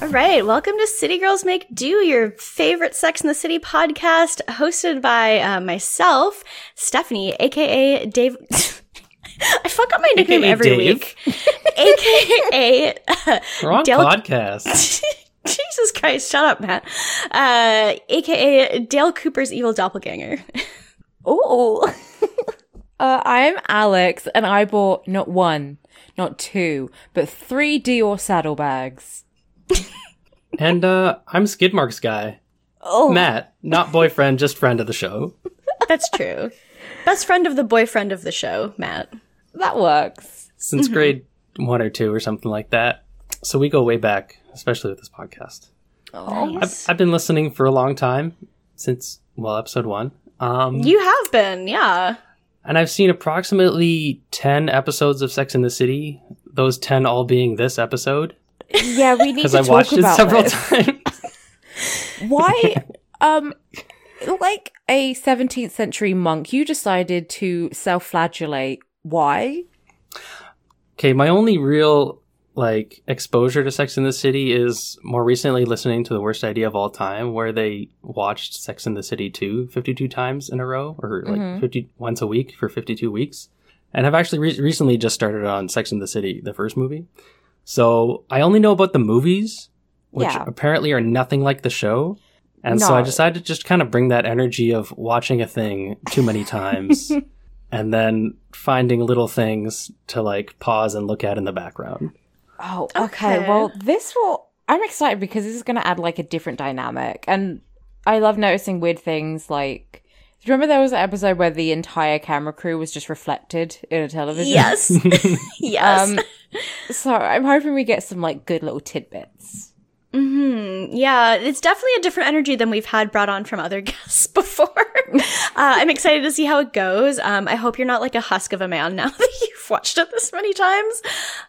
All right, welcome to City Girls Make Do, your favorite Sex in the City podcast, hosted by uh, myself, Stephanie, aka Dave. I fuck up my nickname AKA every Dave? week, aka uh, Wrong Dale- podcast. Jesus Christ, shut up, Matt. Uh, aka Dale Cooper's evil doppelganger. Oh. uh, I'm Alex, and I bought not one, not two, but three Dior saddlebags. And uh, I'm Skidmark's guy. Oh, Matt, not boyfriend, just friend of the show. That's true. Best friend of the boyfriend of the show, Matt. that works. Since grade one or two or something like that. So we go way back, especially with this podcast. Oh, I've, I've been listening for a long time, since, well, episode one. Um, You have been, yeah. and I've seen approximately 10 episodes of Sex in the City, those 10 all being this episode, yeah, we need to I talk about several this. times. Why, um, like a 17th century monk, you decided to self-flagellate. Why? Okay, my only real like exposure to Sex in the City is more recently listening to the worst idea of all time, where they watched Sex in the City 2 52 times in a row, or like Mhm. 50 once a week for 52 weeks. And I've actually re- recently just started on Sex in the City, the first movie. So I only know about the movies, which Yeah. apparently are nothing like the show. And so I decided to just kind of bring that energy of watching a thing too many times and then finding little things to like pause and look at in the background. Oh, okay. Okay. Well, this will. I'm excited because this is going to add like a different dynamic, and I love noticing weird things. Like, do you remember there was an episode where the entire camera crew was just reflected in a television? Yes. yes. Um, so I'm hoping we get some like good little tidbits. hmm Yeah, it's definitely a different energy than we've had brought on from other guests before. uh, I'm excited to see how it goes. Um, I hope you're not like a husk of a man now that you've watched it this many times.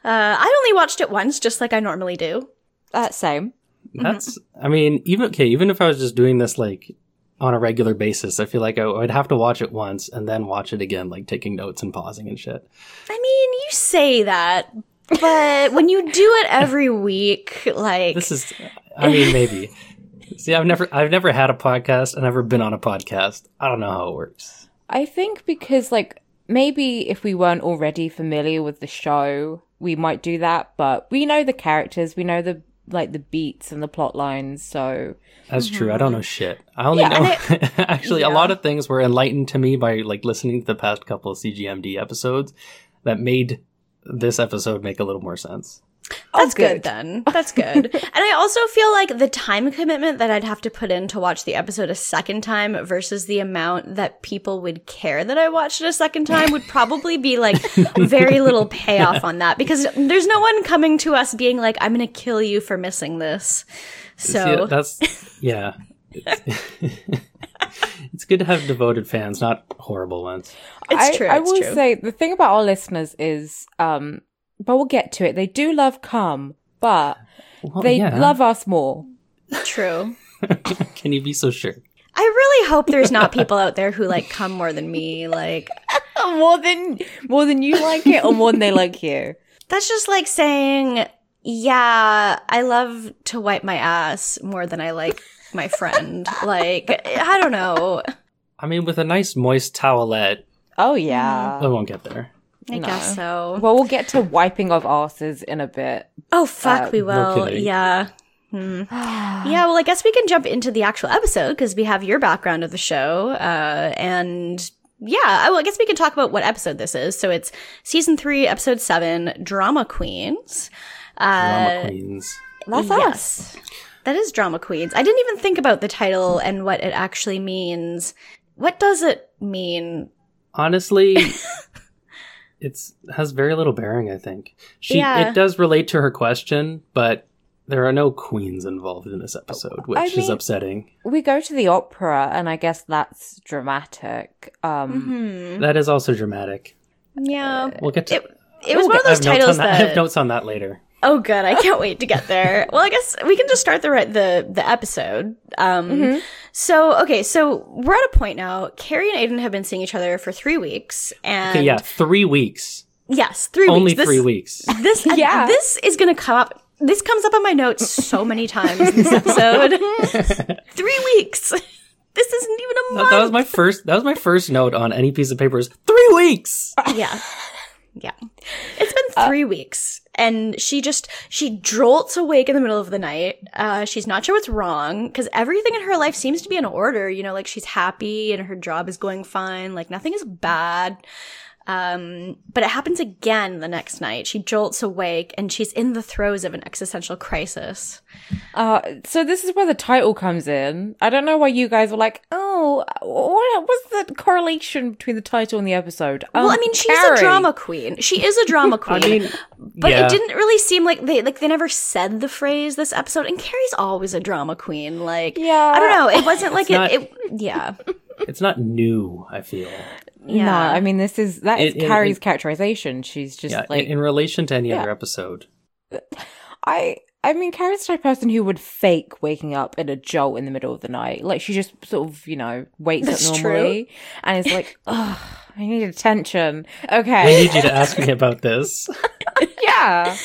Uh, I only watched it once, just like I normally do. Uh, same. That's, I mean, even, okay, even if I was just doing this like on a regular basis, I feel like I would have to watch it once and then watch it again, like taking notes and pausing and shit. I mean, you say that, but when you do it every week, like This is, I mean, maybe. See, I've never, I've never had a podcast. I've never been on a podcast. I don't know how it works. I think because like maybe if we weren't already familiar with the show, we might do that. But we know the characters, we know the like the beats and the plot lines, so That's true. I don't know mm-hmm. shit. I only Yeah, know actually a lot of things were enlightened to me by like listening to the past couple of CGMD episodes that made this episode make a little more sense. That's Oh, good. good. then. That's good. and I also feel like the time commitment that I'd have to put in to watch the episode a second time versus the amount that people would care that I watched it a second time would probably be like very little payoff on that because there's no one coming to us being like, I'm going to kill you for missing this. So See, that's yeah. It's, it's good to have devoted fans, not horrible ones. it's I, true. I it's will true. say the thing about our listeners is, um, but we'll get to it. They do love cum, but Well, they yeah. love us more. true. Can you be so sure? I really hope there's not people out there who like come more than me. Like, more than more than you like it, or more than they like you. That's just like saying, yeah, I love to wipe my ass more than I like my friend. like, I don't know. I mean, with a nice moist towelette, Oh yeah. I won't get there. I No. guess so. Well, we'll get to wiping of asses in a bit. Oh, fuck, Uh, we will. kidding. yeah. Hmm. Yeah, well, I guess we can jump into the actual episode because we have your background of the show. Uh, and yeah, I, well, I guess we can talk about what episode this is. So it's season three, episode seven, Drama Queens. Drama Uh, queens. That's us. That is Drama Queens. I didn't even think about the title and what it actually means. What does it mean? Honestly, it's has very little bearing. I think she Yeah. it does relate to her question, but there are no queens involved in this episode, which I is mean- upsetting. We go to the opera, and I guess that's dramatic. Um, Hmm. That is also dramatic. Yeah. We'll get to. It, it was we'll one of get- I those have notes on titles that. I have notes on that later. Oh, good! I can't wait to get there. well, I guess we can just start the right the the episode. Um, Mm-hmm. So okay, so we're at a point now. Carrie and Aiden have been seeing each other for three weeks, and Okay, yeah, three weeks. yes, three Only weeks. This- three weeks. This Yeah. this is gonna come up. This comes up on my notes so many times in this episode. three weeks. This isn't even a That, month. that was my first. That was my first note on any piece of paper. Is three weeks. yeah. Yeah. It's been three weeks. And she just, she jolts awake in the middle of the night. Uh, she's not sure what's wrong because everything in her life seems to be in order. You know, like she's happy and her job is going fine. Like nothing is bad. Um, but it happens again the next night. She jolts awake and she's in the throes of an existential crisis. Uh, so this is where the title comes in. I don't know why you guys were like, oh, what, what's the correlation between the title and the episode? Um, well, I mean, she's Carrie. a drama queen. She is a drama queen. I mean, But yeah. it didn't really seem like they like they never said the phrase this episode. And Carrie's always a drama queen. Like Yeah. I don't know. It wasn't like it, not- it. Yeah, It's not new. I feel. Yeah. No, I mean, this is, that is It- it- Carrie's it- characterization. She's just Yeah, like, in, in relation to any Yeah. other episode. I I mean, Carrie's the type of person who would fake waking up in a jolt in the middle of the night. Like she just sort of, you know, wakes That's up true. normally and is like, "Ugh, I need attention." Okay. I need you to ask me about this. yeah,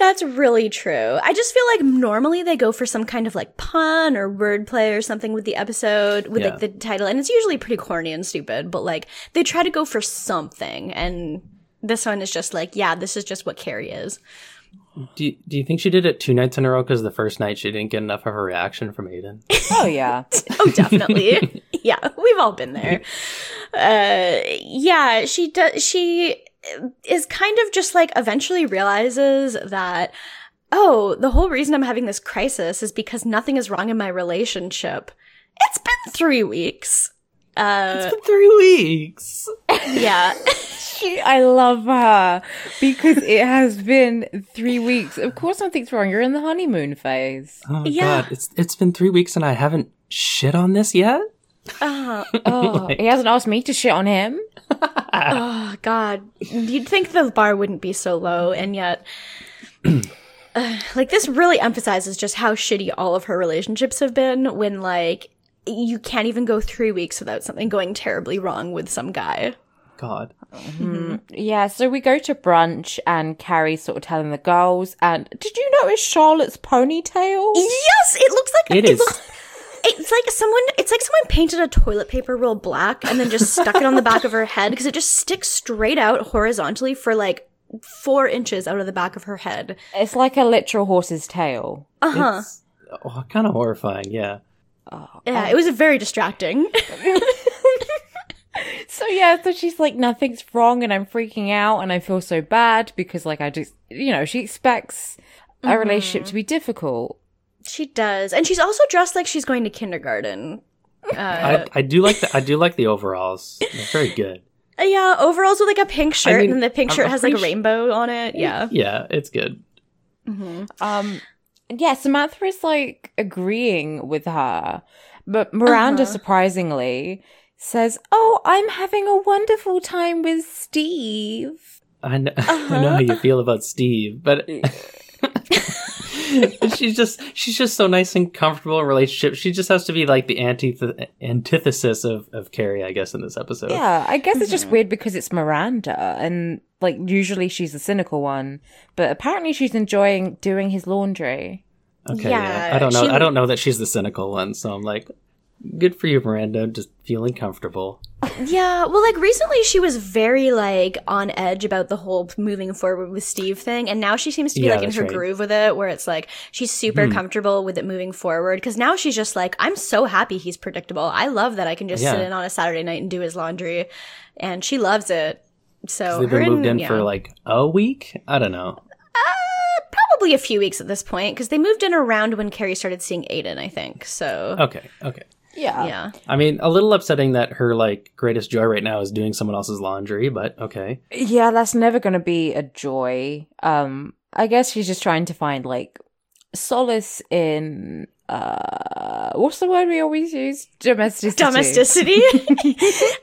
That's really true. I just feel like normally they go for some kind of like pun or wordplay or something with the episode with Yeah. like the title, and it's usually pretty corny and stupid. But like they try to go for something, and this one is just like, yeah, this is just what Carrie is. Do you, do you think she did it two nights in a row? Because the first night she didn't get enough of a reaction from Aiden. oh yeah. Oh, definitely. yeah, we've all been there. Uh, yeah, she does. She is kind of just like eventually realizes that. Oh, the whole reason I'm having this crisis is because nothing is wrong in my relationship. It's been three weeks. Uh, It's been three weeks. yeah. She, I love her because it has been three weeks. Of course, something's wrong. You're in the honeymoon phase. Oh Yeah. god, it's it's been three weeks and I haven't shit on this yet. Uh, Oh, he hasn't asked me to shit on him. oh God, you'd think the bar wouldn't be so low, and yet, uh, like this really emphasizes just how shitty all of her relationships have been. When like you can't even go three weeks without something going terribly wrong with some guy. God, Yeah, so we go to brunch and Carrie's sort of telling the girls. And did you notice Charlotte's ponytail? Yes, it looks like it is. Looks, it's like someone. It's like someone painted a toilet paper roll black and then just stuck it on the back of her head because it just sticks straight out horizontally for like four inches out of the back of her head. It's like a literal horse's tail. Uh huh. Oh, kind of horrifying. Yeah. Yeah, it was very distracting. So yeah, so she's like, nothing's wrong, and I'm freaking out, and I feel so bad because, like, I just, you know, she expects a relationship to be difficult. She does, and she's also dressed like she's going to kindergarten. Uh, I, I do like the I do like the overalls. They're very good. yeah, overalls with like a pink shirt, mean, and the pink I'm- shirt I'm has like a pretty sh- rainbow on it. Yeah, Yeah, it's good. Um, yeah, Samantha is like agreeing with her, but Miranda, Uh-huh. surprisingly, says, "Oh, I'm having a wonderful time with Steve." I know, I know how you feel about Steve, but she's just she's just so nice and comfortable in relationship. She just has to be like the antith- antithesis of of Carrie, I guess, in this episode. Yeah, I guess it's just weird because it's Miranda, and like usually she's the cynical one, but apparently she's enjoying doing his laundry. Okay. Yeah, Yeah. I don't know. she- I don't know that she's the cynical one, so I'm like, good for you, Miranda. Just feeling comfortable. yeah. Well, like recently, she was very like on edge about the whole moving forward with Steve thing, and now she seems to be Yeah, like in her right. groove with it, where it's like she's super hmm. comfortable with it moving forward. Because now she's just like, I'm so happy he's predictable. I love that I can just sit in on a Saturday night and do his laundry, and she loves it. So They've been moved and- in yeah. for like a week. I don't know. Uh, probably a few weeks at this point because they moved in around when Carrie started seeing Aiden, I think. So Okay. Okay. Yeah. yeah, I mean, a little upsetting that her like greatest joy right now is doing someone else's laundry, but okay. Yeah, that's never going to be a joy. Um, I guess she's just trying to find like solace in uh what's the word we always use? Domesticity. Domesticity.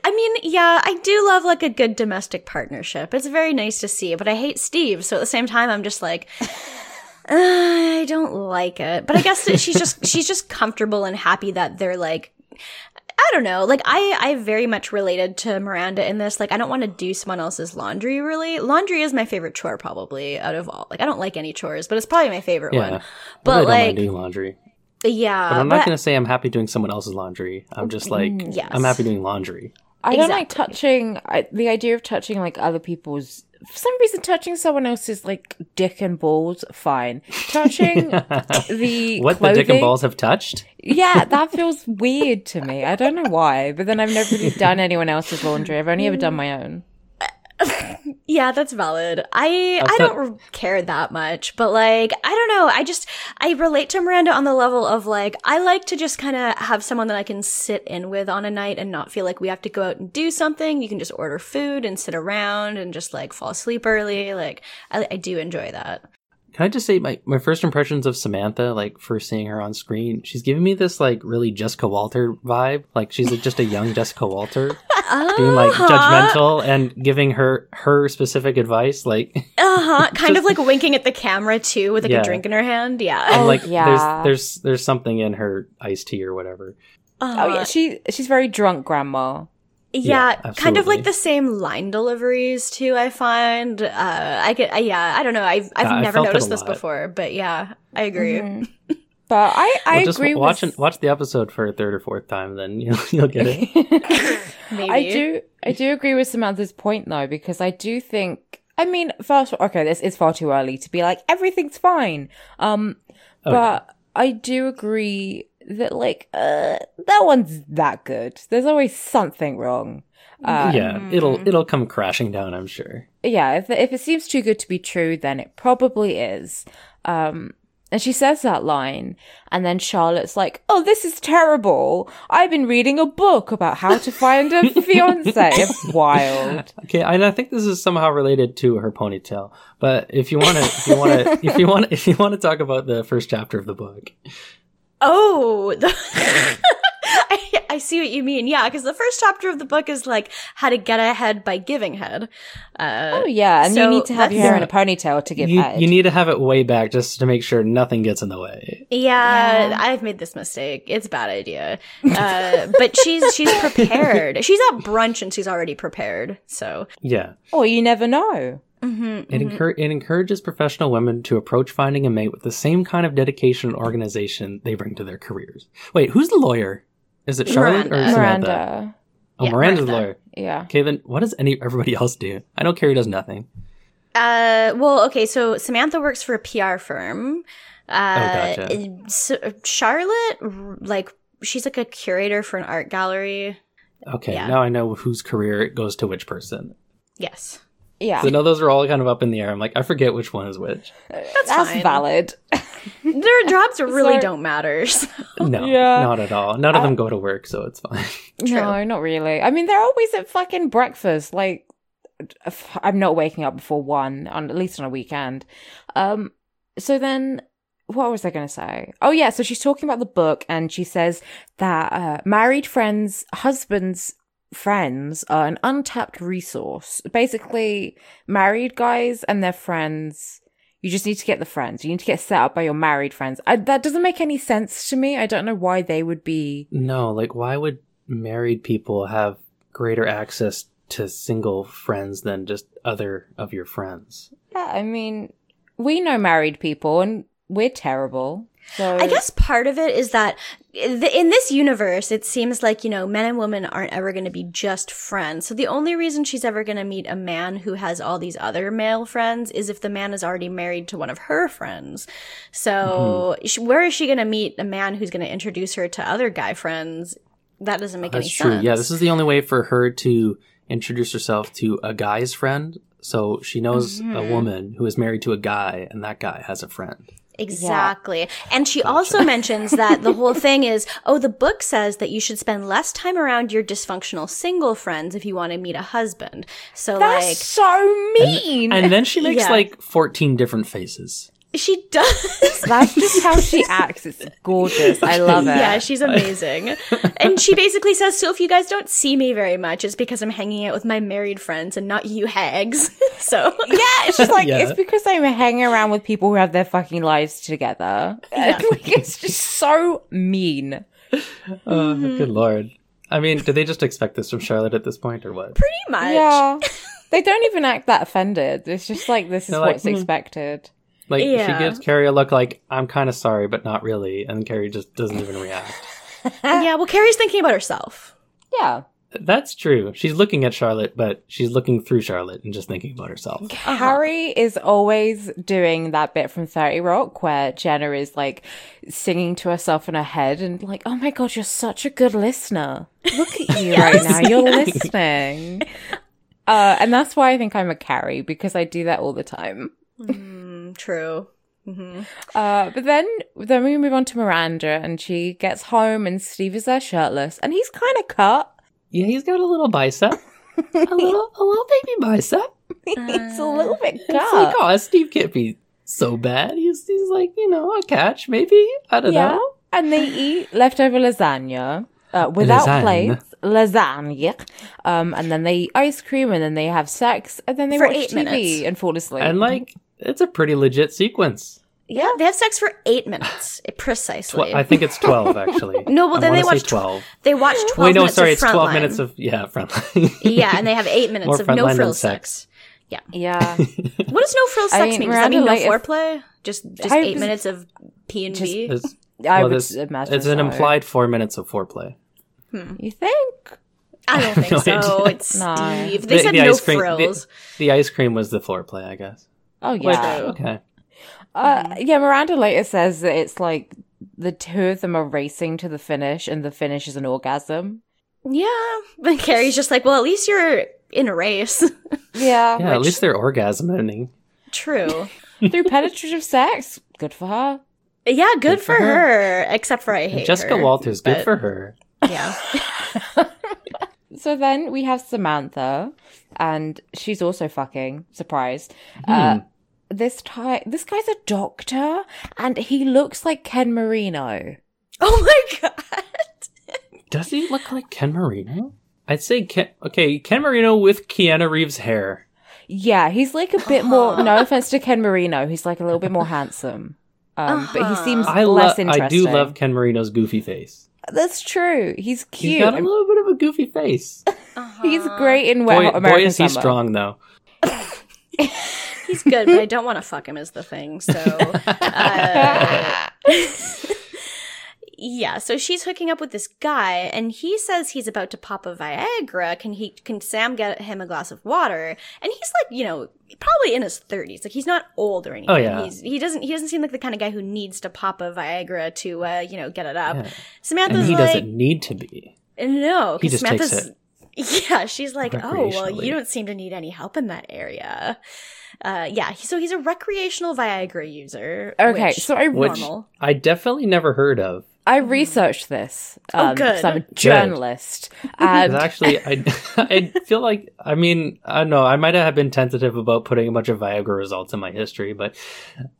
I mean, yeah, I do love like a good domestic partnership. It's very nice to see, but I hate Steve. So at the same time, I'm just like, uh, I don't like it. But I guess that she's just she's just comfortable and happy that they're like. I don't know. Like I, I very much related to Miranda in this. Like I don't want to do someone else's laundry. Really, laundry is my favorite chore probably out of all. Like I don't like any chores, but it's probably my favorite Yeah. one. But really like, doing laundry. yeah, But I'm but- not going to say I'm happy doing someone else's laundry. I'm just like, yes. I'm happy doing laundry. I don't like touching I, the idea of touching like other people's for some reason touching someone else's like dick and balls fine. Touching the what clothing, the dick and balls have touched? yeah that feels weird to me. I don't know why but then i've never really done anyone else's laundry. I've only ever done my own Yeah, that's valid. I I thought- don't care that much, but like I don't know. I just I relate to Miranda on the level of like I like to just kind of have someone that I can sit in with on a night and not feel like we have to go out and do something. You can just order food and sit around and just like fall asleep early. Like I, I do enjoy that. Can I just say my, my first impressions of Samantha, like first seeing her on screen, she's giving me this like really Jessica Walter vibe. Like she's like, just a young Jessica Walter, being like Uh-huh. judgmental and giving her her specific advice. Like Uh huh. Kind of like winking at the camera too, with like Yeah. a drink in her hand. Yeah. and Oh, like yeah. there's there's there's something in her iced tea or whatever. Uh-huh. oh yeah she she's very drunk grandma Yeah, Yeah, kind of like the same line deliveries too. I find. Uh, I get. Uh, yeah, I don't know. I've I've Yeah, never noticed this before, but yeah, I agree. Mhm. but i i Well, just agree watch with it- watch the episode for a third or fourth time, then you'll you'll get it. Maybe I do I do agree with Samantha's point though, because I do think I mean first okay, this is far too early to be like everything's fine. Um Oh, but I do agree that like uh that one's that good. There's always something wrong. Uh, yeah, it'll it'll come crashing down. I'm sure. yeah, if if it seems too good to be true, then it probably is. Um, and she says that line, and then Charlotte's like, "Oh, this is terrible. I've been reading a book about how to find a fiance." It's wild. Okay, and I think this is somehow related to her ponytail. But if you want to, if you want to, if you want, if you want to talk about the first chapter of the book, Oh, the- I, I see what you mean. Yeah, because the first chapter of the book is like how to get ahead by giving head. Uh, Oh yeah, and So you need to have your hair in a ponytail to give you head. you need to have it way back just to make sure nothing gets in the way. Yeah, Yeah. I've made this mistake. It's a bad idea. Uh, but she's she's prepared. She's at brunch and she's already prepared. So Yeah, or you never know. Mm-hmm, it encour- it encourages professional women to approach finding a mate with the same kind of dedication and organization they bring to their careers. Wait, who's the lawyer? Is it Charlotte or Miranda. Samantha? Miranda. Oh, Yeah, Miranda's the lawyer. Yeah. Okay, then what does any everybody else do? I know Carrie does nothing. Uh, well, okay. So Samantha works for a PR firm. Uh, gotcha. so Charlotte, like, she's like a curator for an art gallery. Okay, Yeah. now I know whose career it goes to which person. Yes, Yeah. So I know those are all kind of up in the air. I'm like, I forget which one is which. that's, That's fine. valid. Their jobs really Sorry. don't matter. so- No, Yeah. not at all. None of them go to work, so it's fine. No, not really. I mean, they're always at fucking breakfast. Like, I'm not waking up before one, on at least on a weekend. Um, so then, what was I going to say? Oh yeah, so she's talking about the book, and she says that uh, married friends, husbands, friends are an untapped resource. Basically, married guys and their friends. You just need to get the friends. You need to get set up by your married friends. I, that doesn't make any sense to me. I don't know why they would be No, like, why would married people have greater access to single friends than just other of your friends? Yeah, I mean, we know married people and we're terrible. So I guess part of it is that th- in this universe, it seems like, you know, men and women aren't ever going to be just friends. So the only reason she's ever going to meet a man who has all these other male friends is if the man is already married to one of her friends. So Mm-hmm. where is she going to meet a man who's going to introduce her to other guy friends? That doesn't make That's any true. sense. Yeah, this is the only way for her to introduce herself to a guy's friend. So she knows a Mhm. woman who is married to a guy, and that guy has a friend. Exactly. And she also mentions that the whole thing is, oh, the book says that you should spend less time around your dysfunctional single friends if you want to meet a husband. So that's like so mean. And then she makes Yeah. like 14 different faces. She does. That's just how she acts. It's gorgeous. I love it. Yeah, she's amazing. and she basically says, So if you guys don't see me very much, it's because I'm hanging out with my married friends and not you hags. so Yeah, it's just like, Yeah. it's because I'm hanging around with people who have their fucking lives together. And, like, it's just so mean. Oh, good lord. I mean, do they just expect this from Charlotte at this point, or what? pretty much. Yeah. They don't even act that offended. It's just like, this is They're like, what's "Hmm." expected. Like Yeah. she gives Carrie a look like I'm kind of sorry, but not really, and Carrie just doesn't even react. Yeah, well, Carrie's thinking about herself. Yeah. That's true. She's looking at Charlotte, but she's looking through Charlotte and just thinking about herself. Harry is always doing that bit from 30 Rock where Jenna is like singing to herself in her head and like, oh my god, you're such a good listener. Look at you right now. You're listening. Uh, and that's why I think I'm a Carrie because I do that all the time. Mm, true. Uh, but then, then we move on to Miranda and she gets home and Steve is there shirtless and he's kind of cut. Yeah, he's got a little bicep, a little, a little baby bicep. it's a little bit It's like, cut. oh, Steve can't be so bad. He's, he's like, you know, a catch maybe. I don't Yeah. know. And they eat leftover lasagna uh, without Lasagne. plates. Lasagna. Um, and then they eat ice cream and then they have sex and then they For watch TV minutes. and fall asleep. And like, it's a pretty legit sequence. Yeah, they have sex for eight minutes, Tw- precisely. I think it's twelve actually. No, well, then they wanna watch tw- twelve. they watch twelve Wait, no, minutes sorry, of it's twelve Frontline. minutes of yeah, frontline. yeah, and they have eight minutes More of no frontline frills sex. sex. yeah. What does no frills I sex mean, mean? Does that mean no Light- foreplay? Just just I eight was- minutes of P and V. I well, would imagine it's an so. implied four minutes of foreplay. Hmm. You think? I don't think No so. It's No. Steve. They The- said the no ice cream- the- frills. The ice cream was the foreplay, I guess. Oh, Which- yeah. okay. Uh, yeah, Miranda later says that it's like the two of them are racing to the finish and the finish is an orgasm. Yeah, but Carrie's just like, well, at least you're in a race. Yeah. Yeah, at least they're orgasming. True. Through penetrative sex. Good for her. Yeah, good, Good for, for her. Except for I hate Jessica her. Walters, good for her. Yeah. So then we have Samantha, and she's also fucking surprised. Uh, this time, this guy's a doctor, and he looks like Ken Marino. Oh my god. Does he look like Ken Marino? I'd say Ken. Okay, Ken Marino with Keanu Reeves' hair. Yeah, he's like a bit more. No offense to Ken Marino, he's like a little bit more handsome. Um, But he Uh-huh. seems I less love. interesting. I do love Ken Marino's goofy face. That's true. He's He's cute. got a little bit of a goofy face. He's great in Wet Boy, Hot boy is he Summer. strong though. He's good, but I don't want to fuck him is the thing. So, uh, yeah. So she's hooking up with this guy, and he says he's about to pop a Viagra. Can he? Can Sam get him a glass of water? And he's like, you know, probably in his thirties. Like he's not old or anything. Oh, yeah. He's, he doesn't. He doesn't seem like the kind of guy who needs to pop a Viagra to, uh, you know, get it up. Yeah. Samantha's And he like, doesn't need to be. No, He because just takes Samantha's. it Yeah, she's like, oh well, you don't seem to need any help in that area. Uh, yeah, so he's a recreational Viagra user. Okay, which- so I- Which normal. I definitely never heard of. I researched this. Oh, Um, 'cause good. I'm a journalist. And actually, I I feel like I mean I don't know I might have been tentative about putting a bunch of Viagra results in my history, but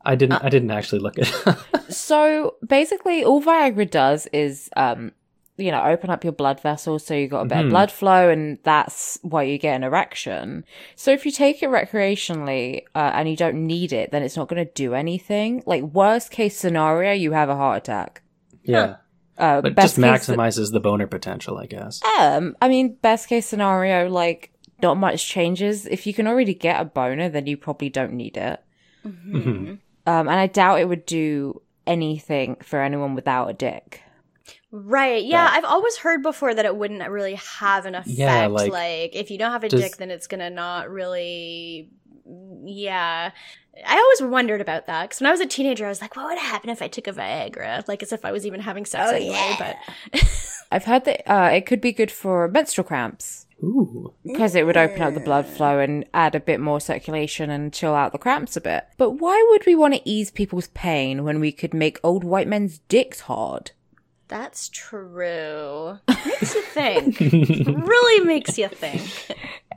I didn't I didn't actually look at. so basically, all Viagra does is, um, you know, open up your blood vessels so you got a better Mhm. blood flow, and that's why you get an erection. So if you take it recreationally uh, and you don't need it, then it's not going to do anything. Like worst case scenario, you have a heart attack. yeah, Uh, but it best just case, maximizes the boner potential, I guess. Um, I mean, best case scenario, like not much changes. If you can already get a boner, then you probably don't need it. Mhm. Um, and I doubt it would do anything for anyone without a dick. Right. Yeah, I've always heard before that it wouldn't really have an effect. Yeah, like, like, if you don't have a does- dick, then it's gonna not really. Yeah. I always wondered about that because when I was a teenager, I was like, "What would happen if I took a Viagra?" Like, as if I was even having sex Oh, anyway. yeah. But I've heard that uh, it could be good for menstrual cramps Ooh, because it would open up the blood flow and add a bit more circulation and chill out the cramps a bit. But why would we want to ease people's pain when we could make old white men's dicks hard? That's true. Makes you think. really makes you think.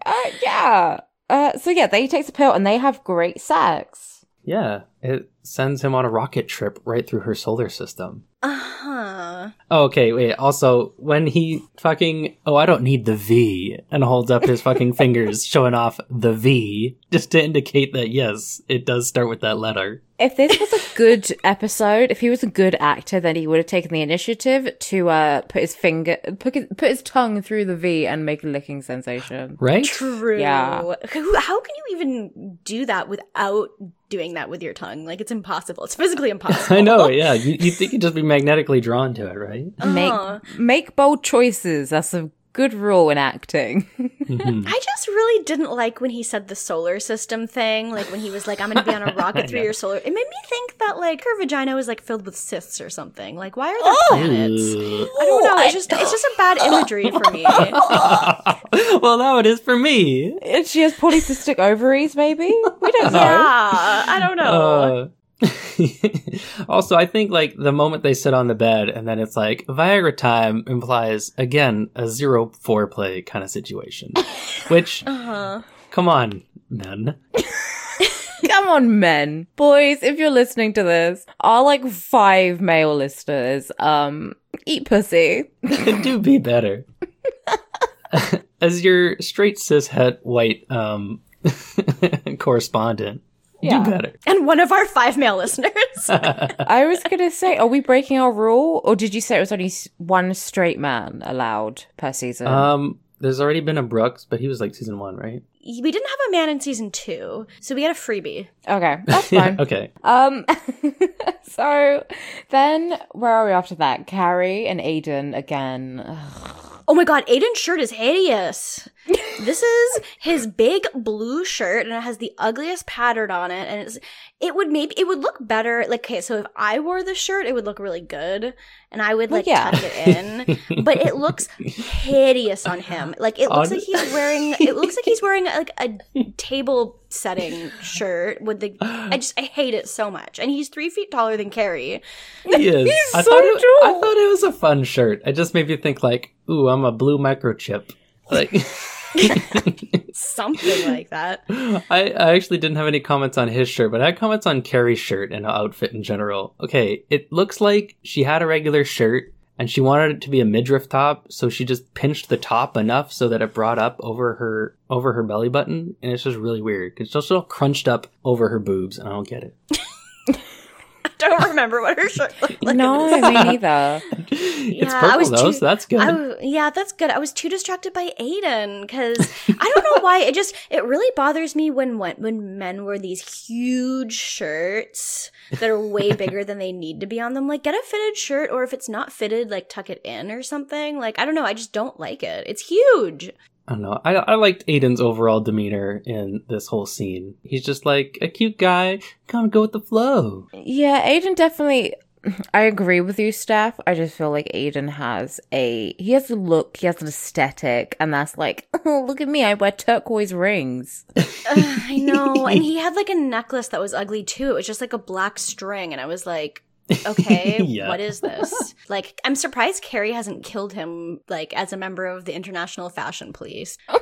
Uh, yeah. Uh, so yeah, they take the pill and they have great sex. Yeah, it sends him on a rocket trip right through her solar system. Uh huh. Oh, okay, wait. Also, when he fucking oh, I don't need the V, and holds up his fucking fingers, showing off the V, just to indicate that yes, it does start with that letter. If this was a good episode, if he was a good actor, then he would have taken the initiative to uh, put his finger, put his, put his tongue through the V and make a licking sensation. Right? True. Yeah. How can you even do that without doing that with your tongue? Like it's impossible. It's physically impossible. I know. Yeah, you you think you'd just be magnetically drawn to it, right? Make Uh-huh. make bold choices. That's a good rule in acting. Mhm. I just really didn't like when he said the solar system thing. Like when he was like, "I'm going to be on a rocket through Yeah. your solar." It made me think that like her vagina was like filled with cysts or something. Like, why are there planets? Ugh. I don't know. It's just it's just a bad imagery for me. well, now it is for me. And she has polycystic ovaries, maybe? We don't know. Yeah, I don't know. Uh, also, I think like the moment they sit on the bed and then it's like Viagra time implies again a zero foreplay kind of situation. Which, Uh huh. come on, men. Come on, men. Boys, if you're listening to this, our like five male listeners, um, eat pussy. do be better. As your straight cis het white um correspondent, Yeah. do better. And one of our five male listeners. I was gonna say, are we breaking our rule? Or did you say it was only one straight man allowed per season? um, there's already been a Brooks, but he was like season one, right? we didn't have a man in season two, so we had a freebie. okay, that's fine. okay. Um, so then where are we after that? Carrie and Aiden again. Ugh. Oh my god, Aiden's shirt is hideous. this is his big blue shirt and it has the ugliest pattern on it and it's it would maybe it would look better like okay, so if I wore the shirt it would look really good and I would Well, like yeah. tuck it in. but it looks hideous on him. Like it looks On- like he's wearing it looks like he's wearing like a table setting shirt with the I just I hate it so much. And he's three feet taller than Carrie. He is. He's I so thought it, I thought it was a fun shirt. It just made me think like, ooh, I'm a blue microchip. Like Something like that. I, I actually didn't have any comments on his shirt, but I had comments on Carrie's shirt and outfit in general. Okay, it looks like she had a regular shirt and she wanted it to be a midriff top, so she just pinched the top enough so that it brought up over her over her belly button, and it's just really weird because it's just all crunched up over her boobs, and I don't get it. don't remember what her shirt looked like. no, me neither. it's Yeah, I purple was though, too- so that's good. I w- yeah, that's good. I was too distracted by Aiden because I don't know why. It just it really bothers me when when when men wear these huge shirts that are way bigger than they need to be on them. Like, get a fitted shirt, or if it's not fitted, like tuck it in or something. Like, I don't know. I just don't like it. It's huge. I don't know. I, I liked Aiden's overall demeanor in this whole scene. He's just like a cute guy, kind of go with the flow. Yeah, Aiden definitely. I agree with you, Steph. I just feel like Aiden has a he has a look, he has an aesthetic, and that's like, oh, look at me, I wear turquoise rings. Ugh, I know. and he had like a necklace that was ugly too. It was just like a black string, and I was like. Okay, Yeah. what is this? Like, I'm surprised Carrie hasn't killed him, like, as a member of the International Fashion Police. Oh,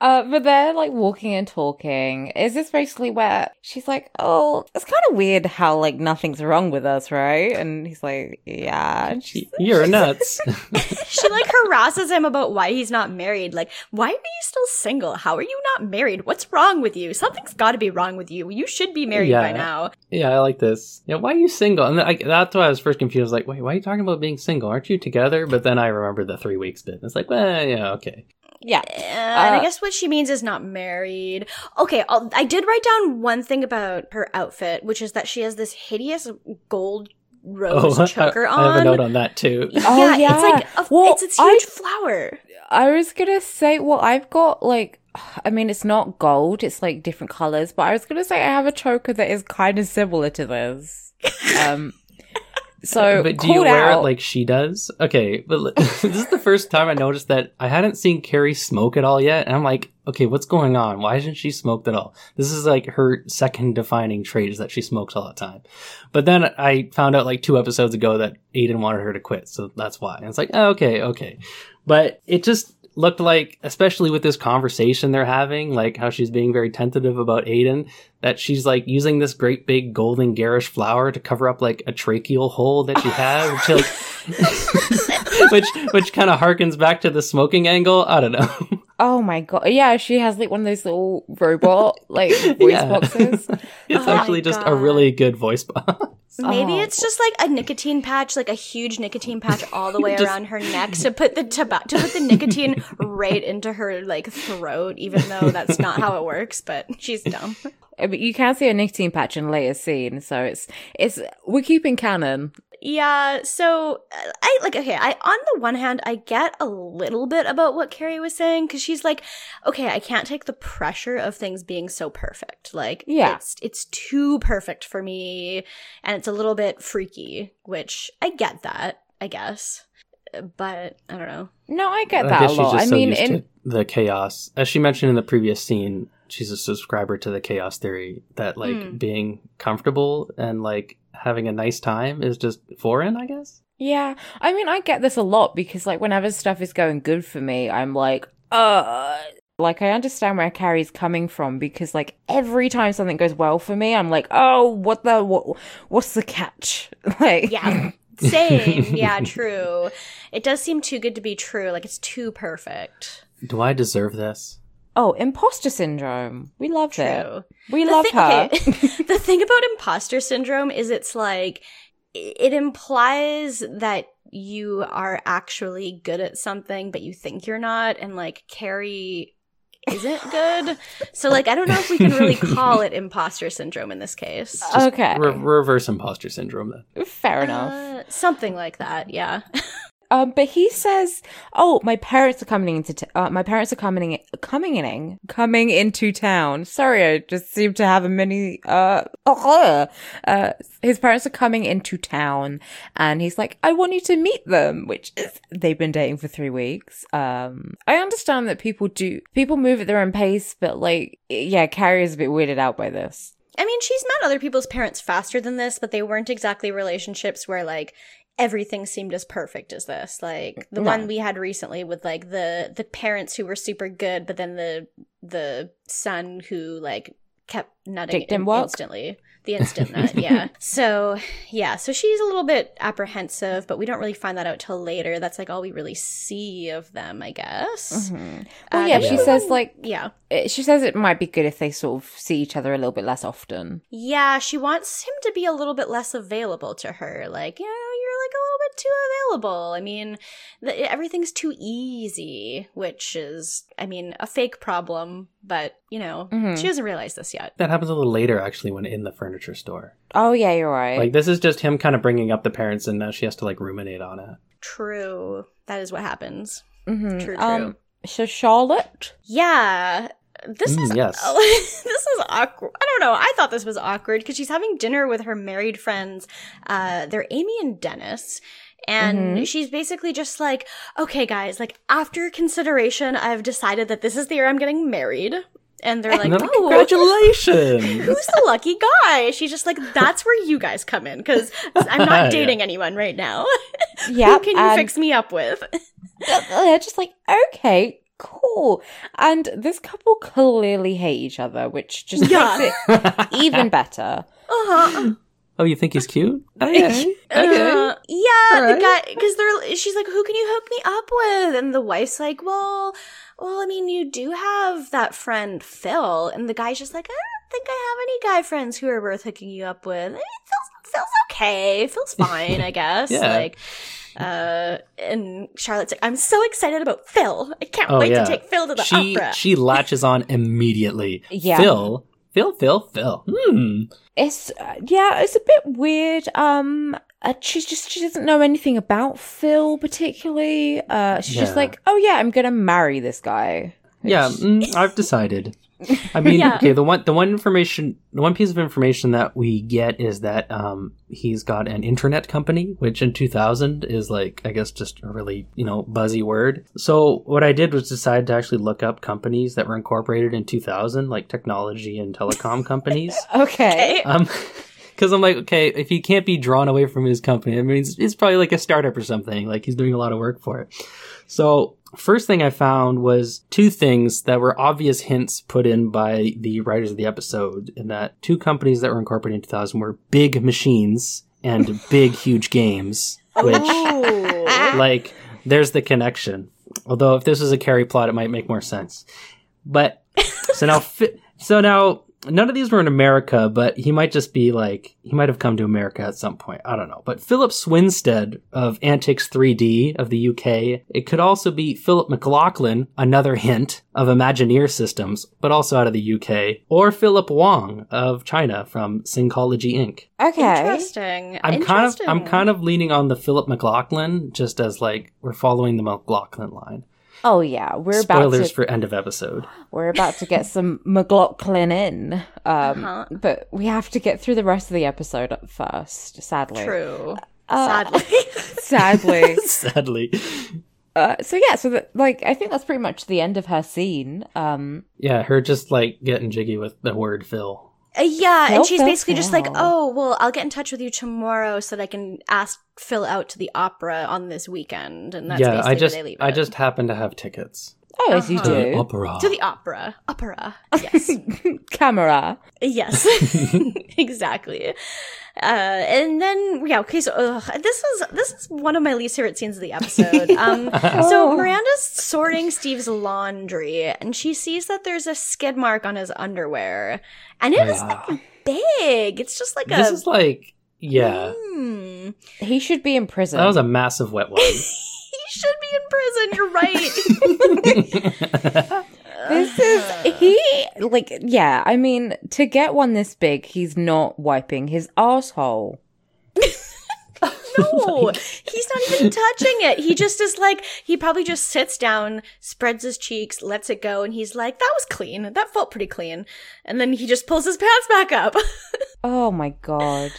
Uh, but they're like walking and talking. Is this basically where she's like, "Oh, it's kind of weird how like nothing's wrong with us, right?" And he's like, "Yeah." And she's, You're nuts. she like harasses him about why he's not married. Like, why are you still single? How are you not married? What's wrong with you? Something's got to be wrong with you. You should be married by now. yeah, I like this. Yeah, why are you single? And I, that's why I was first confused. I was like, wait, why are you talking about being single? Aren't you together? But then I remember the three weeks bit. It's like, well, yeah, okay. Yeah. Uh, and I Uh, guess what she means is not married. Okay, I'll, I did write down one thing about her outfit, which is that she has this hideous gold rose Oh, choker I, on. I have a note on that too. Oh, yeah, yeah. it's like a, Well, it's this I- huge flower. I was gonna say, well, I've got like, I mean, it's not gold; it's like different colors. But I was gonna say I have a choker that is kind of similar to this. Um, so but do you wear out. it like she does? Okay, but this is the first time I noticed that I hadn't seen Carrie smoke at all yet, and I'm like, okay, what's going on? Why hasn't she smoked at all? This is like her second defining trait is that she smokes all the time. But then I found out like two episodes ago that Aiden wanted her to quit, so that's why. And it's like, oh, okay, okay, but it just. Looked like, especially with this conversation they're having, like how she's being very tentative about Aiden, that she's like using this great big golden garish flower to cover up like a tracheal hole that she had, which like, which which kind of harkens back to the smoking angle. I don't know. Oh my god! Yeah, she has like one of those little robot like voice Yeah. boxes. It's Oh actually just a really good voice box. Maybe Oh. it's just like a nicotine patch, like a huge nicotine patch all the way Just- around her neck to put the toba- to put the nicotine right into her like throat, even though that's not how it works. But she's dumb. But you can see a nicotine patch in later scene, so it's it's we're keeping canon. Yeah, so uh, I like okay, I on the one hand I get a little bit about what Carrie was saying cuz she's like, okay, I can't take the pressure of things being so perfect. Like Yeah. it's it's too perfect for me and it's a little bit freaky, which I get that, I guess. Uh, But I don't know. No, I get I that guess a she's lot. just I so mean, used in to the chaos. As she mentioned in the previous scene, she's a subscriber to the chaos theory that like Mm. being comfortable and like having a nice time is just foreign, I guess. yeah, I mean, I get this a lot because like whenever stuff is going good for me, I'm like, uh. Like I understand where Carrie's coming from because like every time something goes well for me, I'm like, oh, what the what? What's the catch? like, Yeah. Same. yeah, true. It does seem too good to be true. Like it's too perfect. Do I deserve this? Oh, imposter syndrome. We love it. We The love thi- her. okay, the thing about imposter syndrome is it's like it implies that you are actually good at something but you think you're not and like Carrie isn't good. So like I don't know if we can really call it imposter syndrome in this case. Just Okay. re- reverse imposter syndrome then. Fair enough. Uh, something like that, yeah. Um, but he says, "Oh, my parents are coming into t- uh, my parents are coming coming in coming into town." Sorry, I just seem to have a mini uh, uh, uh his parents are coming into town, and he's like, "I want you to meet them," which is they've been dating for three weeks. Um, I understand that people do people move at their own pace, but like, yeah, Carrie is a bit weirded out by this. I mean, she's met other people's parents faster than this, but they weren't exactly relationships where like everything seemed as perfect as this. Like the No. one we had recently with like the the parents who were super good, but then the the son who like kept nutting in- instantly. The instant nut, yeah. So yeah, so she's a little bit apprehensive, but we don't really find that out till later. That's like all we really see of them, I guess. Mhm. Well, Uh, yeah, she says like Yeah. she says it might be good if they sort of see each other a little bit less often. Yeah, she wants him to be a little bit less available to her. Like, you know, like a little bit too available. I mean, the, everything's too easy, which is, I mean, a fake problem, but, you know, Mhm. she doesn't realize this yet. That happens a little later actually when in the furniture store. Oh yeah, you're right. Like this is just him kind of bringing up the parents and now she has to like ruminate on it. True. That is what happens. Mhm. True, true. Um, so Charlotte. Yeah. This Mm, is yes. this is awkward. I don't know. I thought this was awkward because she's having dinner with her married friends. Uh, they're Amy and Dennis, and Mhm. she's basically just like, "Okay, guys, like after consideration, I've decided that this is the year I'm getting married." And they're like, "Oh, congratulations! who's the lucky guy?" She's just like, "That's where you guys come in because I'm not Yeah. dating anyone right now. Yeah, Who can you fix me up with?" They're just like, okay, cool. And this couple clearly hate each other, which just Yeah. makes it even better. Uh huh. oh, you think he's cute? Okay. Uh, yeah, the guy because they're she's like, who can you hook me up with? And the wife's like, well, well, I mean, you do have that friend Phil, and the guy's just like, I don't think I have any guy friends who are worth hooking you up with. Phil's, Phil's okay, Phil's fine, I guess. Yeah. Like, uh, and Charlotte's like, I'm so excited about Phil. I can't Oh, wait yeah. to take Phil to the she opera. she latches on immediately. Yeah. Phil, Phil, Phil, Phil. Hmm. It's uh, yeah, it's a bit weird. Um, uh, she's just she doesn't know anything about Phil particularly. Uh, she's just like, oh yeah, I'm gonna marry this guy. Yeah, mm, I've decided. I mean, Yeah. okay, the one the one information the one piece of information that we get is that um he's got an internet company, which in 2000 is like I guess just a really, you know, buzzy word. So what I did was decide to actually look up companies that were incorporated in 2000, like technology and telecom companies. okay. Okay. Um Because I'm like, okay, if he can't be drawn away from his company, I mean, it's, it's probably like a startup or something. Like he's doing a lot of work for it. So first thing I found was two things that were obvious hints put in by the writers of the episode in that two companies that were incorporated in 2000 were big machines and big, huge games, which, oh. like, there's the connection. Although if this was a Carrie plot, it might make more sense. But so now, fi- so now none of these were in America, but he might just be like he might have come to America at some point. I don't know. But Philip Swinstead of Antics 3D of the UK. It could also be Philip McLaughlin, another hint of Imagineer Systems, but also out of the UK, or Philip Wong of China from Syncology Inc. Okay. Interesting. I'm kind of I'm kind of leaning on the Philip McLaughlin just as like we're following the McLaughlin line. Oh yeah, we're about Spoilers to for end of episode. we're about to get some MacLachlan in, um, Uh-huh. but we have to get through the rest of the episode first. Sadly, True. Uh, Sadly. sadly. Sadly. uh, so yeah, so that, like I think that's pretty much the end of her scene. Um, Yeah, her just like getting jiggy with the word Phil. Uh, yeah, and she's basically just like, oh, well, I'll get in touch with you tomorrow so that I can ask Phil out to the opera on this weekend. And that's yeah, basically I just where they leave I just happen to have tickets. Oh, as you Uh-huh. do, Opera. To the opera. Opera. Yes. camera. yes. exactly. Uh, and then yeah, okay. So ugh, this is this is one of my least favorite scenes of the episode. Um, so Oh. Miranda's sorting Steve's laundry, and she sees that there's a skid mark on his underwear, and it is Ah. like big. It's just like This a. This is like yeah, Hmm. He should be in prison. that was a massive wet wipe. Should be in prison. You're right. This is he like yeah. I mean, to get one this big, he's not wiping his asshole. no, he's not even touching it. He just is like he probably just sits down, spreads his cheeks, lets it go, and he's like, "That was clean. That felt pretty clean." And then he just pulls his pants back up. Oh my god,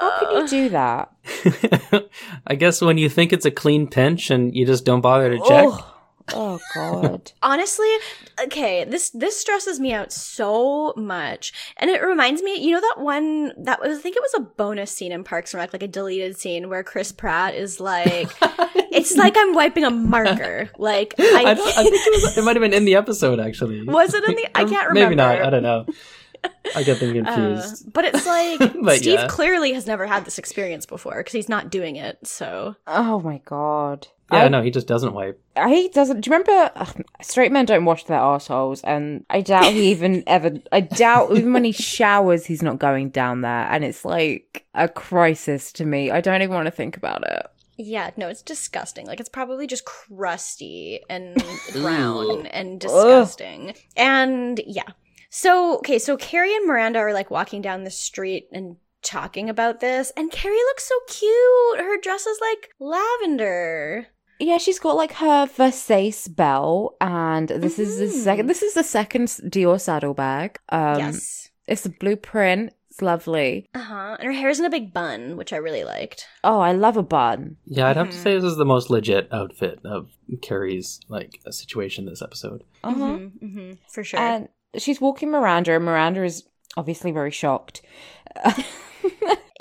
how can you uh, do that? I guess when you think it's a clean pinch and you just don't bother to check. Oh, oh god. Honestly, okay, this this stresses me out so much, and it reminds me, you know, that one that was I think it was a bonus scene in Parks and Rec, like a deleted scene where Chris Pratt is like, "It's like I'm wiping a marker." Like I, I, don't, I think it, was, it might have been in the episode actually. was it in the? I can't remember. Maybe not. I don't know. I get them Uh, confused. but it's like But Steve yeah. clearly has never had this experience before because he's not doing it. So Oh my god. yeah, I, no, he just doesn't wipe. He doesn't. Do you remember? ugh, straight men don't wash their assholes, and I doubt he even ever. I doubt even when he showers, he's not going down there, and it's like a crisis to me. I don't even want to think about it. yeah, no, it's disgusting. Like it's probably just crusty and brown and disgusting. And yeah. So okay, so Carrie and Miranda are like walking down the street and talking about this, and Carrie looks so cute. Her dress is like lavender. Yeah, she's got like her Versace bell, and this is the second. This is the second Dior saddlebag. Um, yes. it's a blueprint. It's lovely. Uh huh. And her hair's in a big bun, which I really liked. Oh, I love a bun. Yeah, I'd have to Mhm. say this is the most legit outfit of Carrie's like situation this episode. Uh-huh. Mm-hmm, mm-hmm, for sure. And she's walking Miranda, and Miranda is obviously very shocked.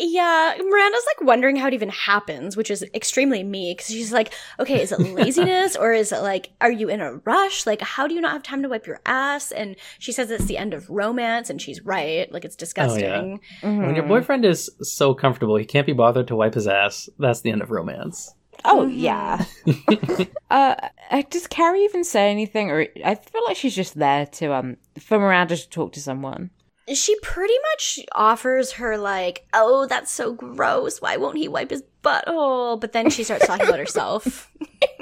Yeah, Miranda's like wondering how it even happens, which is extremely me because she's like, okay, is it laziness or is it like, are you in a rush? Like, how do you not have time to wipe your ass? And she says it's the end of romance, and she's right. Like, it's disgusting. When your Mhm. boyfriend is so comfortable, he can't be bothered to wipe his ass. That's the end of romance. Oh Mhm. yeah. uh, uh, does Carrie even say anything, or I feel like she's just there to um for Miranda to talk to someone? She pretty much offers her, like, oh, that's so gross. Why won't he wipe his butthole? But then she starts talking about herself.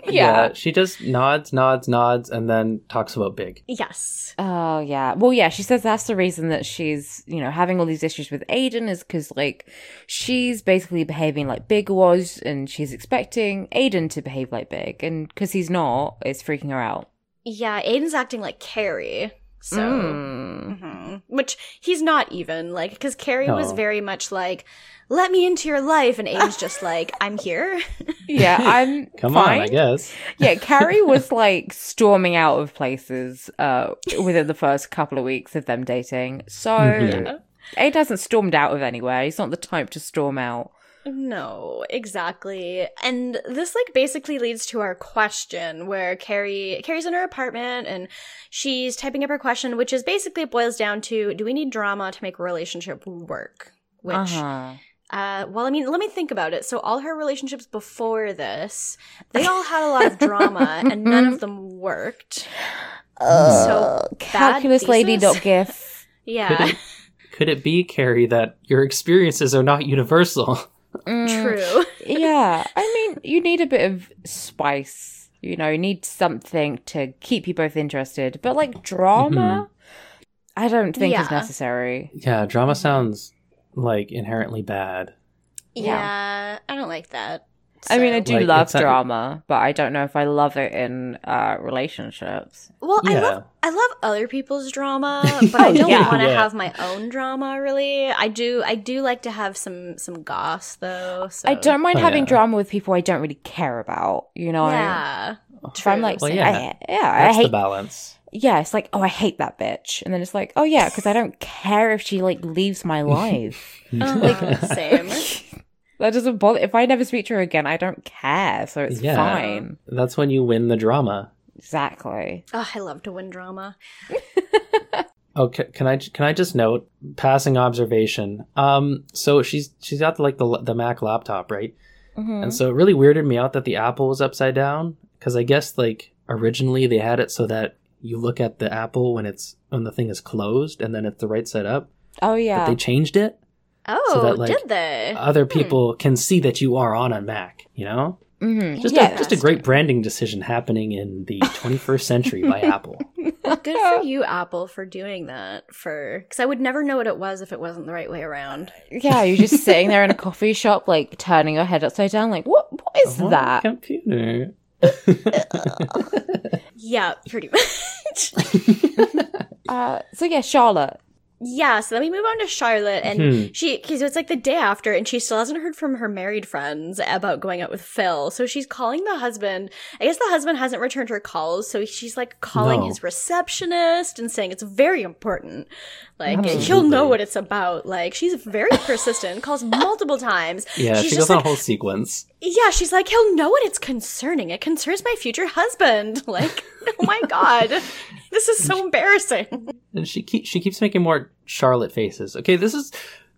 Yeah. she just nods, nods, nods, and then talks about big. Yes. Oh yeah. Well, yeah. She says that's the reason that she's you know having all these issues with Aiden is because like she's basically behaving like Big was, and she's expecting Aiden to behave like Big, and because he's not, it's freaking her out. Yeah, Aiden's acting like Carrie. So. Mm. hmm Which he's not even like because Carrie was very much like, "Let me into your life," and Aiden's just like, "I'm here." Yeah, I'm Come fine. on, I guess. Yeah, Carrie was like storming out of places uh, within the first couple of weeks of them dating. So Mhm. Aiden hasn't stormed out of anywhere. He's not the type to storm out. No, exactly. And this like basically leads to our question where Carrie Carrie's in her apartment and she's typing up her question, which is basically boils down to do we need drama to make a relationship work? Which Uh-huh. uh, well, I mean, let me think about it. So, all her relationships before this, they all had a lot of drama, and none of them worked. so, bad Calculus lady thesis? dot gif. Could Yeah, it, could it be, Carrie, that your experiences are not universal? Mm. true. yeah, I mean, you need a bit of spice. You know, you need something to keep you both interested. But like drama, mm-hmm. I don't think is necessary. Yeah, drama sounds like inherently bad. Yeah, I don't like that. I mean, I do Like, love it's drama, but I don't know if I love it in uh, relationships. Well, I love I love other people's drama, but I Oh, don't yeah. want to Yeah. have my own drama. Really, I do. I do like to have some some goss though. So. I don't mind Oh, having yeah. drama with people I don't really care about. You know, Yeah, if I'm true. like, Well, yeah. I, yeah, I That's the hate balance. yeah, it's like, oh, I hate that bitch. And then it's like, oh, yeah, because I don't care if she, like, leaves my life. Uh-huh, same. that doesn't bother. If I never speak to her again, I don't care. So it's Yeah. fine. That's when you win the drama. Exactly. Oh, I love to win drama. Okay, can I can I just note passing observation? Um, so she's she's got the, like the the Mac laptop, right? Mhm. And so it really weirded me out that the apple was upside down because I guess like originally they had it so that you look at the apple when it's when the thing is closed and then it's the right side up. Oh, yeah. But yeah. they changed it. Oh, that, like, did they? Other people can see that you are on a Mac. You know, Mhm. just yeah. a just a great branding decision happening in the 21st century by Apple. Good for you, Apple, for doing that. For because I would never know what it was if it wasn't the right way around. yeah, you're just sitting there in a coffee shop, like, turning your head upside down, like, what? what is What that? computer? Yeah, pretty much. Uh, so, yeah, Charlotte. Yeah. So then we move on to Charlotte, and Hmm. she because it's like the day after, and she still hasn't heard from her married friends about going out with Phil. So she's calling the husband. I guess the husband hasn't returned her calls, so she's like calling No. his receptionist and saying it's very important. Like he'll know what it's about. Like she's very persistent, calls multiple times. Yeah, she's she just goes on like, a whole sequence. Yeah, she's like, he'll know what it's concerning. It concerns my future husband. Like, oh my god, this is so embarrassing. And she keep, she keeps making more Charlotte faces. Okay, this is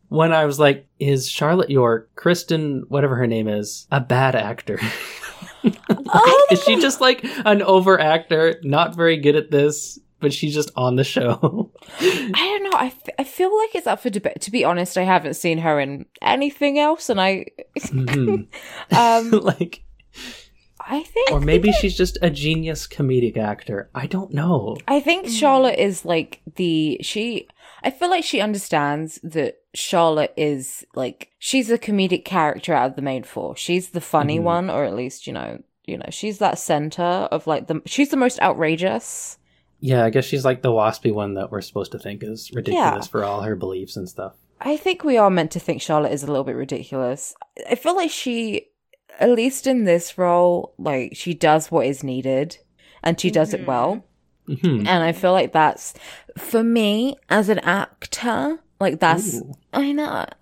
when I was like, is Charlotte York, Kristin, whatever her name is, a bad actor? Oh, is she oh. just like an over actor, not very good at this, but she's just on the show? I don't know. I, f- I feel like it's up for debate. To be honest, I haven't seen her in anything else, and I, Mhm. um, like, I think, or maybe she's just a genius comedic actor. I don't know. I think Charlotte is like the she. I feel like she understands that Charlotte is like she's the comedic character out of the main four. She's the funny Mhm. one, or at least you know, you know, she's that center of like the. She's the most outrageous. Yeah, I guess she's like the waspy one that we're supposed to think is ridiculous Yeah. for all her beliefs and stuff. I think we are meant to think Charlotte is a little bit ridiculous. I feel like she, at least in this role, like she does what is needed, and she does it well. hmm And I feel like that's for me as an actor. Like that's Ooh. I know.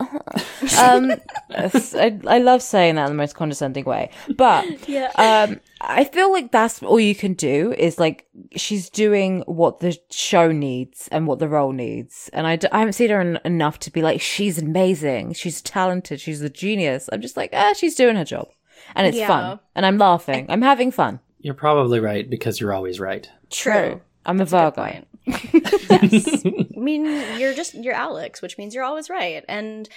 um, I, I love saying that in the most condescending way, but yeah. um, I feel like that's all you can do is like she's doing what the show needs and what the role needs. And I, d- I haven't seen her en- enough to be like, she's amazing, she's talented, she's a genius. I'm just like, ah, she's doing her job. And it's Yeah. fun. And I'm laughing. I'm having fun. You're probably right because you're always right. True. I'm a Good Virgo. Point. yes. I mean, you're just you're Alex, which means you're always right. And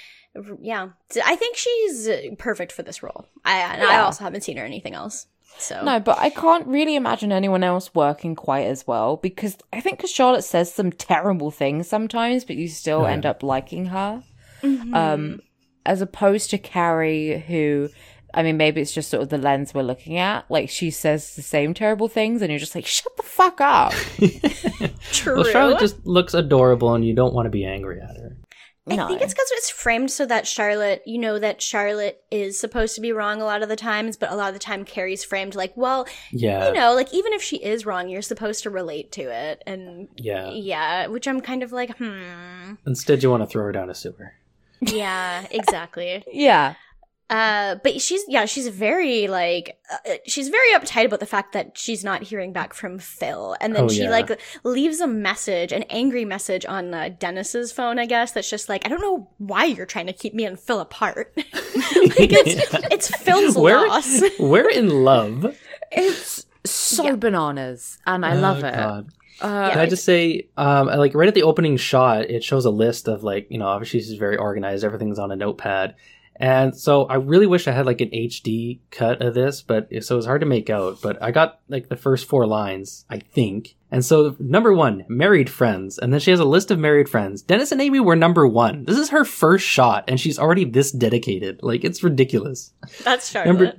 yeah, I think she's perfect for this role. I and I also haven't seen her anything else. So No, but I can't really imagine anyone else working quite as well because I think because Charlotte says some terrible things sometimes, but you still Oh, yeah. end up liking her. Mhm. Um, as opposed to Carrie, who, I mean, maybe it's just sort of the lens we're looking at. Like she says the same terrible things, and you're just like, shut the fuck up. true. Well, Charlotte just looks adorable, and you don't want to be angry at her. I No. think it's because it's framed so that Charlotte, you know, that Charlotte is supposed to be wrong a lot of the times, but a lot of the time Carrie's framed like, well, Yeah, you know, like even if she is wrong, you're supposed to relate to it, and yeah. yeah, which I'm kind of like, hmm, Instead, you want to throw her down a sewer. yeah, exactly. yeah. Uh, but she's yeah, she's very like uh, she's very uptight about the fact that she's not hearing back from Phil, and then Oh, she yeah. like leaves a message, an angry message on uh, Dennis's phone, I guess. That's just like I don't know why you're trying to keep me and Phil apart. like it's it's Phil's We're- loss. We're in love. It's so Yeah. bananas, and I love Oh, it. God. Uh, Can I just say, um, like right at the opening shot, it shows a list of like, you know, obviously she's very organized. Everything's on a notepad. And so I really wish I had like an HD cut of this, but so it was hard to make out. But I got like the first four lines, I think. And so number one, married friends. And then she has a list of married friends. Dennis and Amy were number one. This is her first shot and she's already this dedicated. Like it's ridiculous. That's Number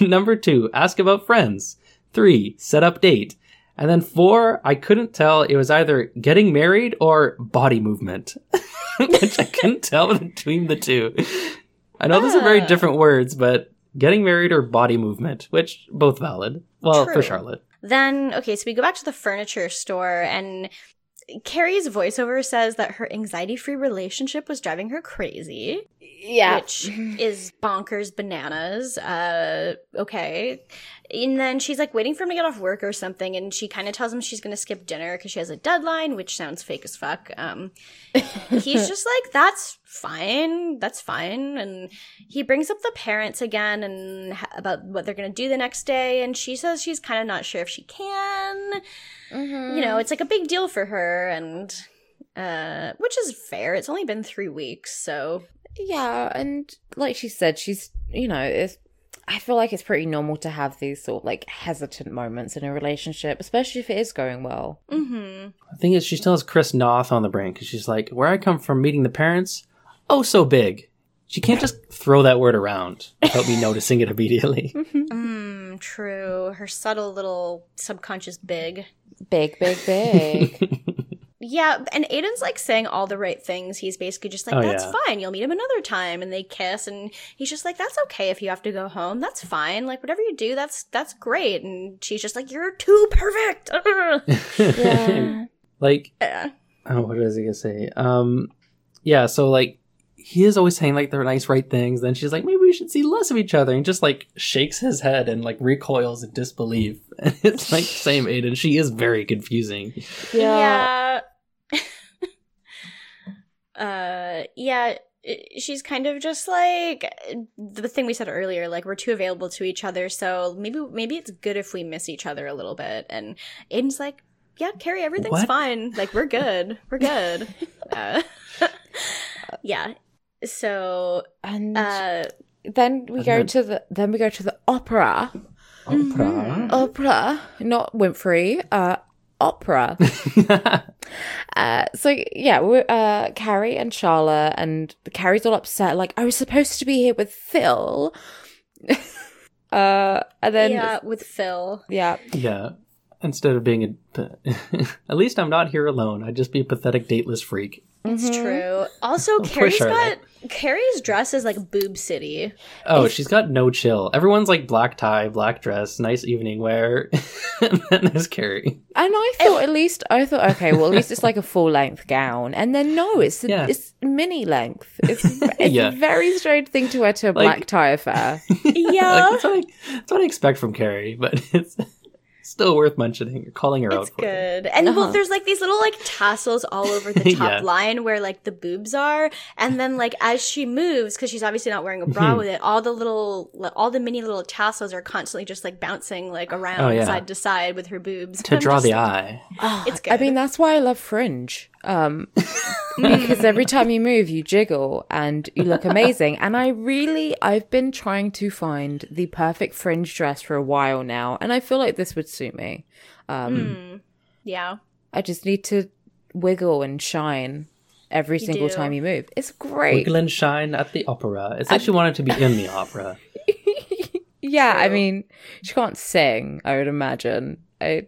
number two, ask about friends. Three, set up date. And then four, I couldn't tell. It was either getting married or body movement, which I couldn't tell between the two. I know those are very Ah. different words, but getting married or body movement, which both valid. Well, True. for Charlotte. Then, okay, so we go back to the furniture store, and Carrie's voiceover says that her anxiety free relationship was driving her crazy, yeah, which is bonkers bananas. Uh, okay. And then she's like waiting for him to get off work or something, and she kind of tells him she's going to skip dinner because she has a deadline, which sounds fake as fuck. Um, he's just like, that's fine, that's fine. And he brings up the parents again and ha- about what they're going to do the next day, and she says she's kind of not sure if she can. You know, it's like a big deal for her, and uh, which is fair. It's only been three weeks, so yeah, and like she said, she's you know, it's. I feel like it's pretty normal to have these sort of like hesitant moments in a relationship, especially if it is going well. Mm-hmm. The thing is, she still has Chris Noth on the brain because she's like, where I come from meeting the parents, oh, so big. She can't just throw that word around without me noticing it immediately. Mm, true. Her subtle little subconscious big. Big, big, big. Yeah, and Aiden's like saying all the right things. He's basically just like, Oh, that's yeah. fine. You'll meet him another time. And they kiss. And he's just like, that's okay if you have to go home. That's fine. Like, whatever you do, that's that's great. And she's just like, you're too perfect. yeah. like, Yeah. oh, what was I gonna say? Um, yeah. So like, he is always saying like the nice right things. Then she's like, maybe we should see less of each other, and just like shakes his head and like recoils in disbelief. And it's like, same Aiden. She is very confusing. Yeah. Yeah. uh, yeah. She's kind of just like the thing we said earlier. Like we're too available to each other, so maybe maybe it's good if we miss each other a little bit. And Aiden's like, "Yeah, Carrie, everything's What? fine. Like we're good. We're good." uh, yeah. So, And uh, then we and go then- to the then we go to the opera. Mhm. Opera, not Winfrey. Uh, opera. Uh, so yeah, we're, uh, Carrie and Charlotte, and Carrie's all upset. Like I was supposed to be here with Phil. uh, and then yeah, with Phil. yeah, yeah. Instead of being a, at least I'm not here alone. I'd just be a pathetic dateless freak. It's Mhm. true. Also, Poor Carrie's got Charlotte. Carrie's dress is like boob city. Oh, If- she's got no chill. Everyone's like black tie, black dress, nice evening wear. and then there's Carrie. And I thought at least I thought okay, well at least it's like a full length gown, and then no, it's Yeah. it's mini length. It's it's Yeah. a very strange thing to wear to a Like- black tie affair. Yeah. Like, that's, what I, that's what I expect from Carrie, but it's still worth mentioning or calling her It's out for. it. good. And Uh-huh. well, there's like these little like tassels all over the top Yeah. line where like the boobs are. And then like as she moves, because she's obviously not wearing a bra with it, all the little, li- all the mini little tassels are constantly just like bouncing like around Oh, yeah. side to side with her boobs. To draw just the eye. Oh, It's I mean, that's why I love Fringe. Um, because every time you move, you jiggle and you look amazing. And I really, I've been trying to find the perfect Fringe dress for a while now, and I feel like this would suit me. Um, Mm. Yeah. I just need to wiggle and shine every You single do. time you move. It's great. Wiggle and shine at the opera. It's like she wanted to be in the opera. yeah, I mean, she can't sing. I would imagine. I,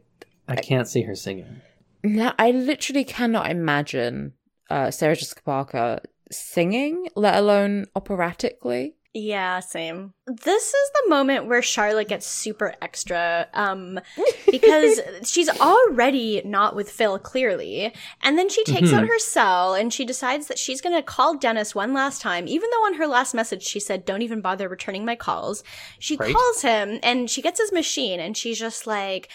I can't see her singing. No, I literally cannot imagine uh, Sarah Jessica Parker singing, let alone operatically. Yeah, same. This is the moment where Charlotte gets super extra, um, because she's already not with Phil, clearly. And then she takes out Mhm. her cell and she decides that she's gonna call Dennis one last time, even though on her last message she said, don't even bother returning my calls. She Right. calls him and she gets his machine and she's just like,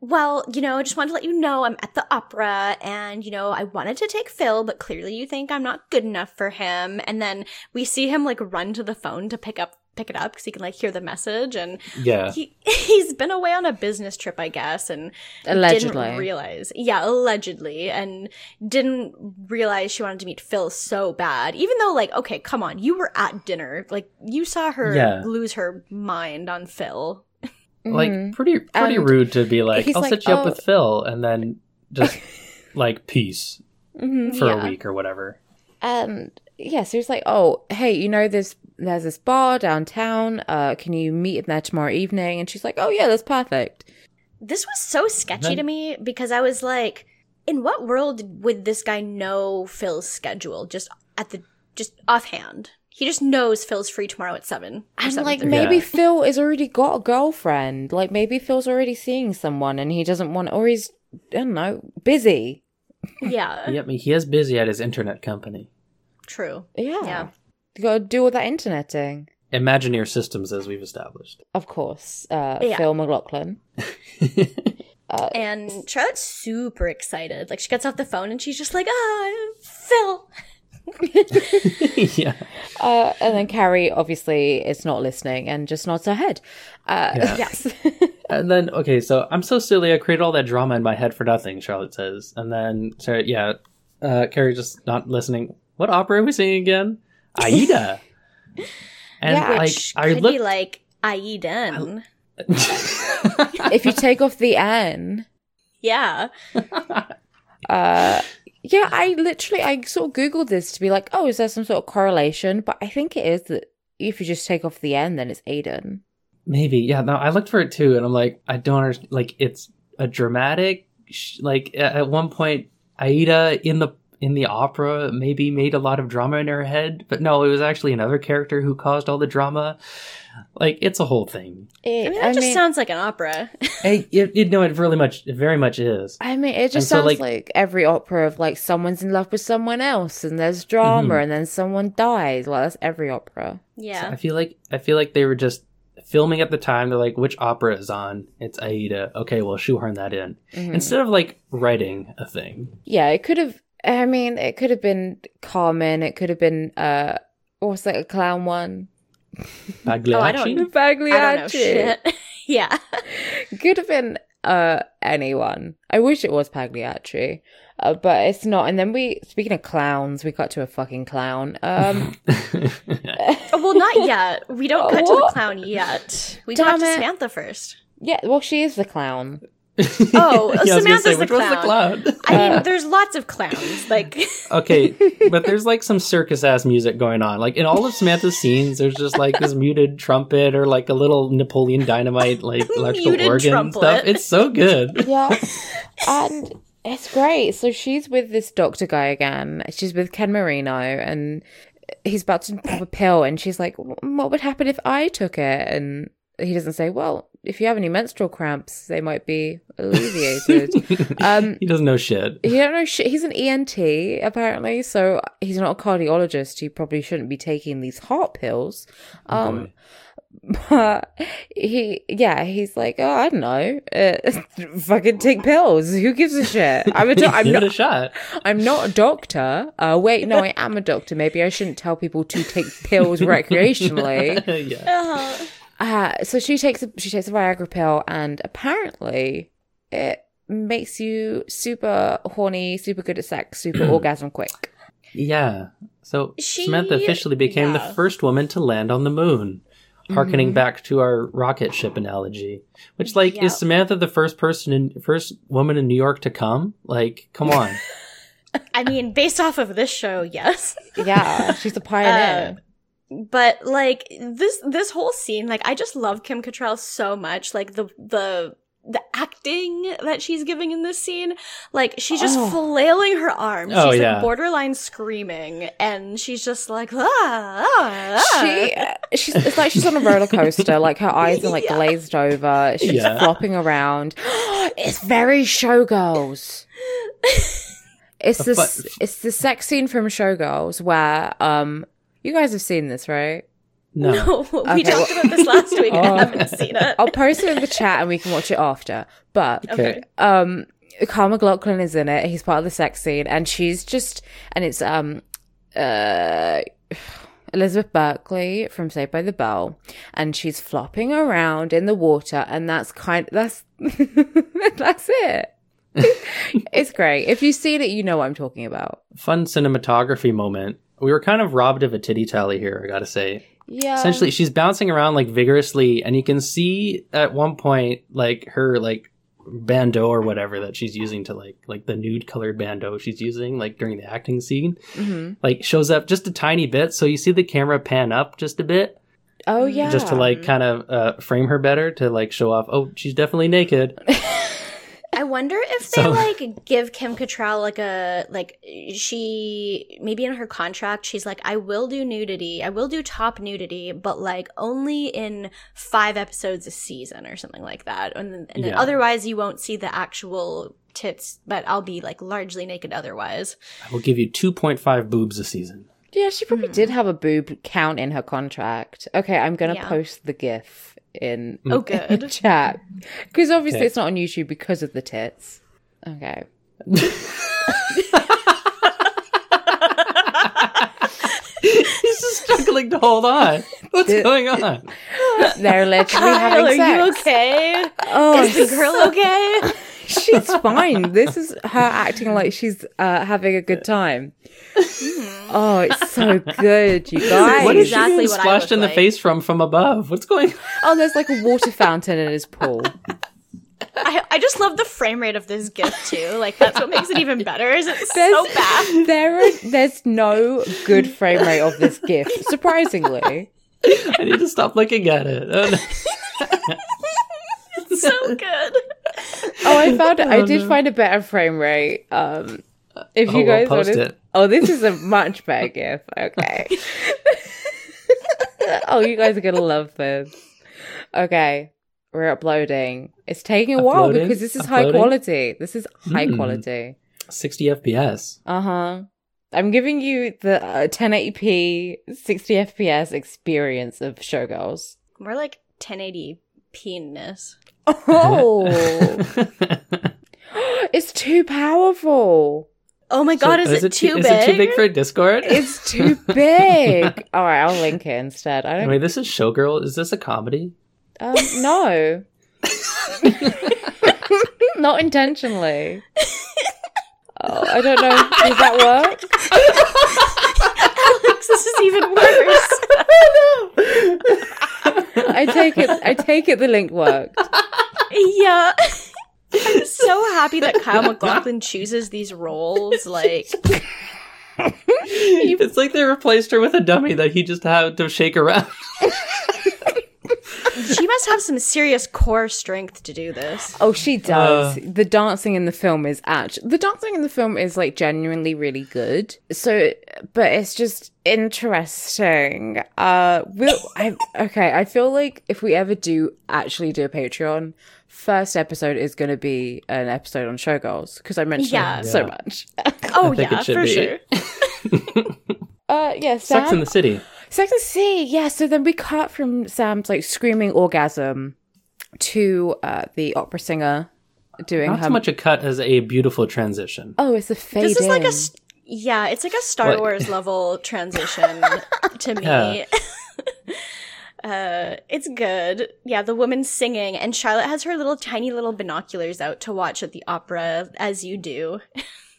well, you know, I just wanted to let you know I'm at the opera and, you know, I wanted to take Phil, but clearly you think I'm not good enough for him. And then we see him like run to the phone to pick up pick it up because he can like hear the message and Yeah. he he's been away on a business trip i guess and Allegedly. didn't realize yeah allegedly and didn't realize she wanted to meet phil so bad even though like okay come on you were at dinner like you saw her Yeah. lose her mind on phil Like Mhm. pretty pretty And rude to be like, I'll like, set you up "Oh." with Phil and then just like peace Mhm. for Yeah. a week or whatever. And yeah, so he's like, "Oh, hey, you know, there's there's this bar downtown. Uh, can you meet him there tomorrow evening?" And she's like, "Oh yeah, that's perfect." this was so sketchy Then- to me because i was like in what world would this guy know phil's schedule just at the just offhand he just knows phil's free tomorrow at 7 And like 7:30. maybe Yeah. Phil has already got a girlfriend. Like maybe Phil's already seeing someone, and he doesn't want, or he's I don't know, busy. yeah Yep, he is busy at his internet company. true Yeah, Yeah. You got to do all that interneting. Imagineer Systems, as we've established. Of course, uh, Yeah. Phil McLaughlin. Uh, And Charlotte's super excited. Like she gets off the phone and she's just like, "Ah, Phil." yeah. Uh, and then Carrie obviously is not listening and just nods her head. Uh, Yeah. Yes. And then, okay, so I'm so silly. I created all that drama in my head for nothing, Charlotte says. And then, so yeah, uh, Carrie just not listening. What opera are we singing again? Aida. And Yeah. like, Which I could looked. be like Aiden. if you take off the N, Yeah. uh, yeah, I literally I sort of googled this to be like, oh, is there some sort of correlation? But I think it is that if you just take off the N, then it's Aiden. Maybe, yeah. No, I looked for it too, and I'm like, I don't understand. Like, it's a dramatic. Sh- like at one point, Aida in the in the opera maybe made a lot of drama in her head, but no, it was actually another character who caused all the drama. Like, it's a whole thing. It, I mean, that just sounds like an opera. It, it, it- no, it really much, it very much is. I mean, it just And so, sounds like- like, every opera of like someone's in love with someone else, and there's drama, Mhm. and then someone dies. Like that's every opera. So Yeah. I feel like I feel like they were just filming at the time. They're like, which opera is on? It's Aida. Okay, well, shoehorn that in Mhm. instead of like writing a thing. Yeah, it could have. I mean, it could have been Carmen. It could have been uh, what's that a clown one? Pagliacci? Oh, I don't- Pagliacci. I don't know shit. yeah. Could have been uh anyone. I wish it was Pagliacci, uh, but it's not. And then we, speaking of clowns, we got to a fucking clown. Um, Oh, well, not yet. We don't cut to the clown yet. We Damn got to. Samantha first. yeah, well, she is the clown. Oh, Yeah, I was gonna Samantha's say, the which one's the clown? I mean, there's lots of clowns. Like, okay, but there's like some circus ass music going on. Like in all of Samantha's scenes, there's just like this muted trumpet or like a little Napoleon Dynamite like electrical Muted organ trumpet. stuff. It's so good. Yeah, and it's great. So she's with this doctor guy again. She's with Ken Marino, and he's about to pop a pill, and she's like, "What would happen if I took it?" And he doesn't say, "Well, if you have any menstrual cramps, they might be alleviated." Um, he doesn't know shit. He don't know shit. He's an ENT apparently, so he's not a cardiologist. He probably shouldn't be taking these heart pills. Um, Boy. but he, yeah, he's like, oh, I don't know, uh, fucking take pills. Who gives a shit? I'm a, do- I'm Give not, a shot. I'm not a doctor. Uh, wait, no, I am a doctor. Maybe I shouldn't tell people to take pills recreationally. yeah. uh, Uh, so she takes a, she takes a Viagra pill, and apparently it makes you super horny, super good at sex, super orgasm quick. Yeah. So She- Samantha officially became yeah. the first woman to land on the moon. Harkening Mm-hmm. back to our rocket ship analogy, which like Yeah. is Samantha the first person in first woman in New York to come? Like, come on. I mean, based off of this show, yes. Yeah, she's a pioneer. but like this this whole scene like i just love kim Cattrall so much like the the the acting that she's giving in this scene. Like she's just Oh. flailing her arms. Oh, she's yeah. like borderline screaming, and she's just like ah, ah, ah. She, she's, it's like she's on a roller coaster. Like her eyes are like Yeah. glazed over. She's Yeah. flopping around. it's very showgirls. It's this. It's the sex scene from Showgirls where um. You guys have seen this, right? No. No, we Okay, talked about this last week. and Oh. I haven't seen it. I'll post it in the chat and we can watch it after. But Okay. um Kyle MacLachlan is in it. He's part of the sex scene and she's just and it's um uh Elizabeth Berkley from Saved by the Bell and she's flopping around in the water and that's kind that's that's it. it's great. If you've seen it, you know what I'm talking about. Fun cinematography moment. We were kind of robbed of a titty tally here, I gotta say. Yeah. Essentially, she's bouncing around like vigorously, and you can see at one point like her like bandeau or whatever that she's using to like like the nude colored bandeau she's using like during the acting scene Mhm. like shows up just a tiny bit so you see the camera pan up just a bit Oh yeah. just to like kind of uh, frame her better to like show off oh she's definitely naked I wonder if they So- like give Kim Cattrall like a like she maybe in her contract she's like I will do nudity, I will do top nudity, but like only in five episodes a season or something like that, and, then- and then Yeah. otherwise you won't see the actual tits, but I'll be like largely naked otherwise. i will give you 2.5 boobs a season Yeah, she probably hmm. did have a boob count in her contract. Okay, I'm gonna Yeah. post the GIF in Oh, in the chat because obviously Okay. it's not on YouTube because of the tits. Okay, he's just struggling to hold on what's The- going on they're literally Kyle, having are you okay? Oh, Is the girl okay? she's fine. This is her acting like she's uh, having a good time. oh, it's so good, you guys. what is she exactly being what splashed look in the like. face from from above what's going on Oh, there's like a water fountain in his pool. I, I just love the frame rate of this gift too. Like that's what makes it even better. Is it's so bad. There are, there's no good frame rate of this gift, surprisingly. i need to stop looking at it Oh, no. It's so good. Oh, I found it. I Oh, did no. find a better frame rate. Um, if Oh, you we'll guys post want to, it. oh, this is a much better GIF. Okay. oh, you guys are gonna love this. Okay, we're uploading. It's taking a while because this is high quality. This is high Hmm. quality. 60 fps Uh huh. I'm giving you the uh, 1080p 60 FPS experience of Showgirls. More like 1080 penis. Oh, it's too powerful. Oh my god, is, it, too is big? it too big for Discord? It's too big. All right, I'll link it instead. I don't. Wait, this is Showgirl. Is this a comedy? Um, no, not intentionally. Oh, I don't know. Does that work? Alex, this is even worse. I take it. I take it. The link worked. yeah. I'm so happy that Kyle MacLachlan chooses these roles. Like, it's like they replaced her with a dummy that he just had to shake around. she must have some serious core strength to do this. Oh, she does. Uh. the dancing in the film is actually the dancing in the film is like genuinely really good. So, but it's just interesting. Uh, we'll. I okay. I feel like if we ever do actually do a Patreon, first episode is going to be an episode on Showgirls because I mentioned Yeah. it so Yeah. much. Oh, yeah, for be. sure. Uh, yeah, Sam. Sex in the City. Sex and the City, yeah. So then we cut from Sam's like screaming orgasm to uh, the opera singer doing Not her. so much a cut as a beautiful transition. oh, it's a fade. This is like a in. yeah, it's like a Star What? Wars level transition to me. Yeah. uh, it's good. Yeah, the woman singing, and Charlotte has her little tiny little binoculars out to watch at the opera, as you do.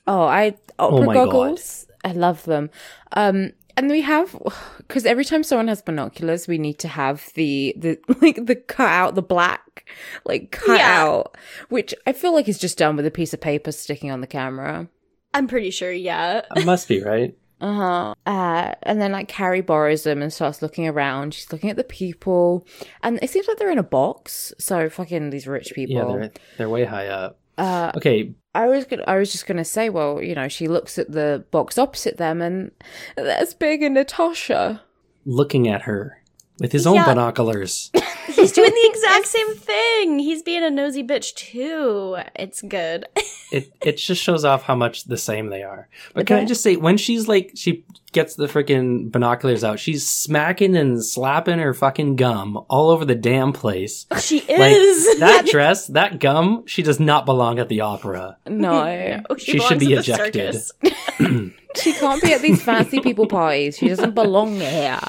Oh, I opera my God. goggles. I love them. Um, and we have because every time someone has binoculars, we need to have the the like the cut out the black like cut Yeah. out, which I feel like is just done with a piece of paper sticking on the camera. I'm pretty sure. Yeah, It must be, right? Uh-huh. Uh And then like Carrie borrows them and starts looking around. She's looking at the people, and it seems like they're in a box. So fucking these rich people. Yeah, they're they're way high up. Uh, Okay, I was gonna, I was just gonna say, well, you know, she looks at the box opposite them, and there's Big and Natasha. looking at her with his own Yeah. binoculars. He's doing the exact same thing. He's being a nosy bitch too. It's good. it it just shows off how much the same they are. But can I just say, when she's like, she gets the freaking binoculars out, she's smacking and slapping her fucking gum all over the damn place. She Like is. that dress, that gum, she does not belong at the opera. No, Oh, She should be ejected. she can't be at these fancy people parties. She doesn't belong here.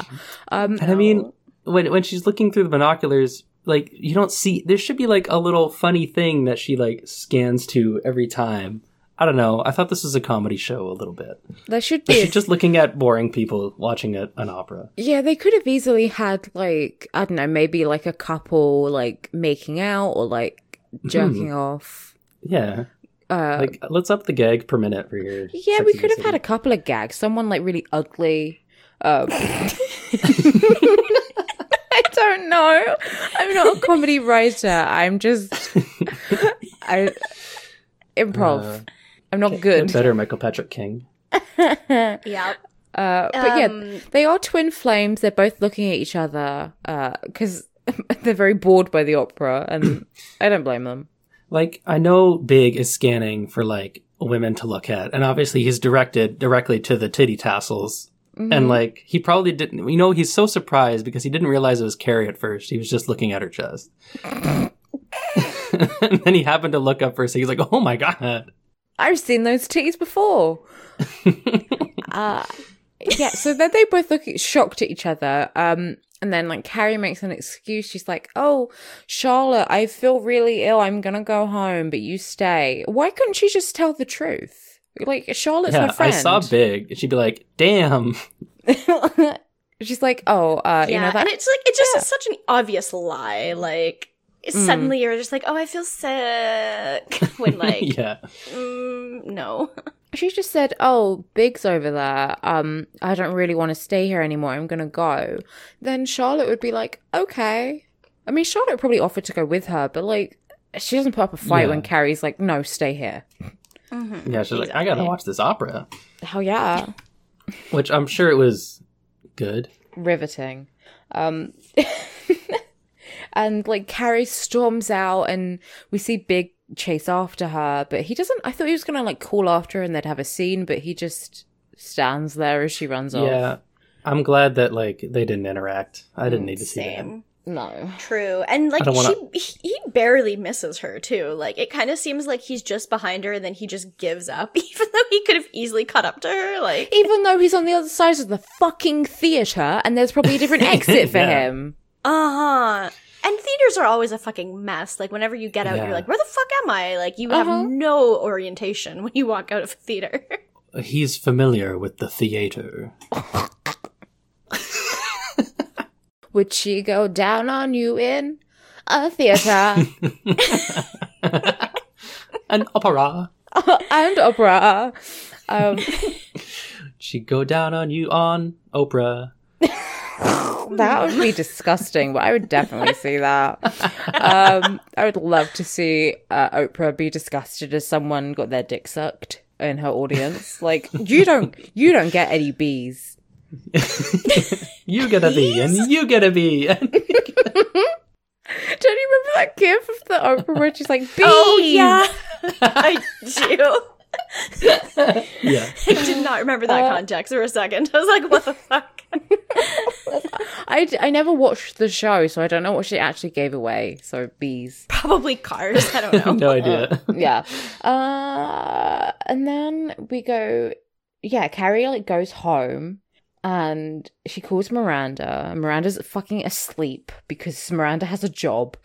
Um, And I mean, when when she's looking through the binoculars, like you don't see there should be like a little funny thing that she like scans to every time. I don't know. I thought this was a comedy show a little bit. there should be. she's just looking at boring people watching a, an opera. yeah, they could have easily had like I don't know, maybe like a couple like making out or like jerking off. Yeah. Uh, Like let's up the gag per minute for your yeah, we could have had a couple of gags. Someone like really ugly. Um, I don't know. I'm not a comedy writer. I'm just I improv. Uh, I'm not Get good. better, Michael Patrick King. yeah. Uh, but yeah, Um, they are twin flames. They're both looking at each other because they're very bored by the opera, and I don't blame them. Like I know Big is scanning for like women to look at, and obviously he's directed directly to the titty tassels. Mm-hmm. And like he probably didn't, you know, he's so surprised because he didn't realize it was Carrie at first. He was just looking at her chest, and then he happened to look up for a second. He's like, "Oh my god!" I've seen those titties before. uh, yeah, so then they both look shocked at each other. Um, and then like Carrie makes an excuse. She's like, "Oh, Charlotte, I feel really ill. I'm gonna go home, but you stay." Why couldn't she just tell the truth? Like Charlotte's yeah, her I friend. saw Big, and she'd be like, "Damn." She's like, "Oh, uh, yeah, you know that." and it's like it's just Yeah. such an obvious lie. Like Mm. suddenly you're just like, oh, I feel sick. When like, yeah, mm, no. She just said, "Oh, Big's over there. Um, I don't really want to stay here anymore. I'm gonna go." Then Charlotte would be like, "Okay." I mean, Charlotte probably offered to go with her, but like, she doesn't put up a fight Yeah. when Carrie's like, "No, stay here." yeah. She's like, "I gotta watch this opera," Hell yeah, which I'm sure it was good. riveting. Um, and like Carrie storms out, and we see Big chase after her, but he doesn't. I thought he was gonna like call after her and they'd have a scene, but he just stands there as she runs off. Yeah, I'm glad that like they didn't interact. I didn't need to see that. No. True. And like wanna- she he barely misses her too. Like it kind of seems like he's just behind her and then he just gives up even though he could have easily caught up to her. Like even though he's on the other side of the fucking theater and there's probably a different exit for Yeah. him. uh-huh. And theaters are always a fucking mess. Like whenever you get out Yeah. you're like, "Where the fuck am I?" Like you Uh-huh. have no orientation when you walk out of a theater. He's familiar with the theater. Would she go down on you in a theater An opera. and opera? Um, She'd go down on you on Oprah. That would be disgusting, but I would definitely see that. Um, I would love to see uh, Oprah be disgusted as someone got their dick sucked in her audience. Like you don't, you don't get any bees. You get a bee, and you get a bee. Don't you remember that gif of the Oprah where she's like, bees? Oh yeah. I do. Yeah. I did not remember that Uh, context for a second. I was like, what the fuck? I, I never watched the show, so I don't know what she actually gave away. So bees. Probably cars. I don't know. no idea. yeah. Uh, and then we go. Yeah, Carrie like goes home, and she calls Miranda. Miranda's fucking asleep because Miranda has a job,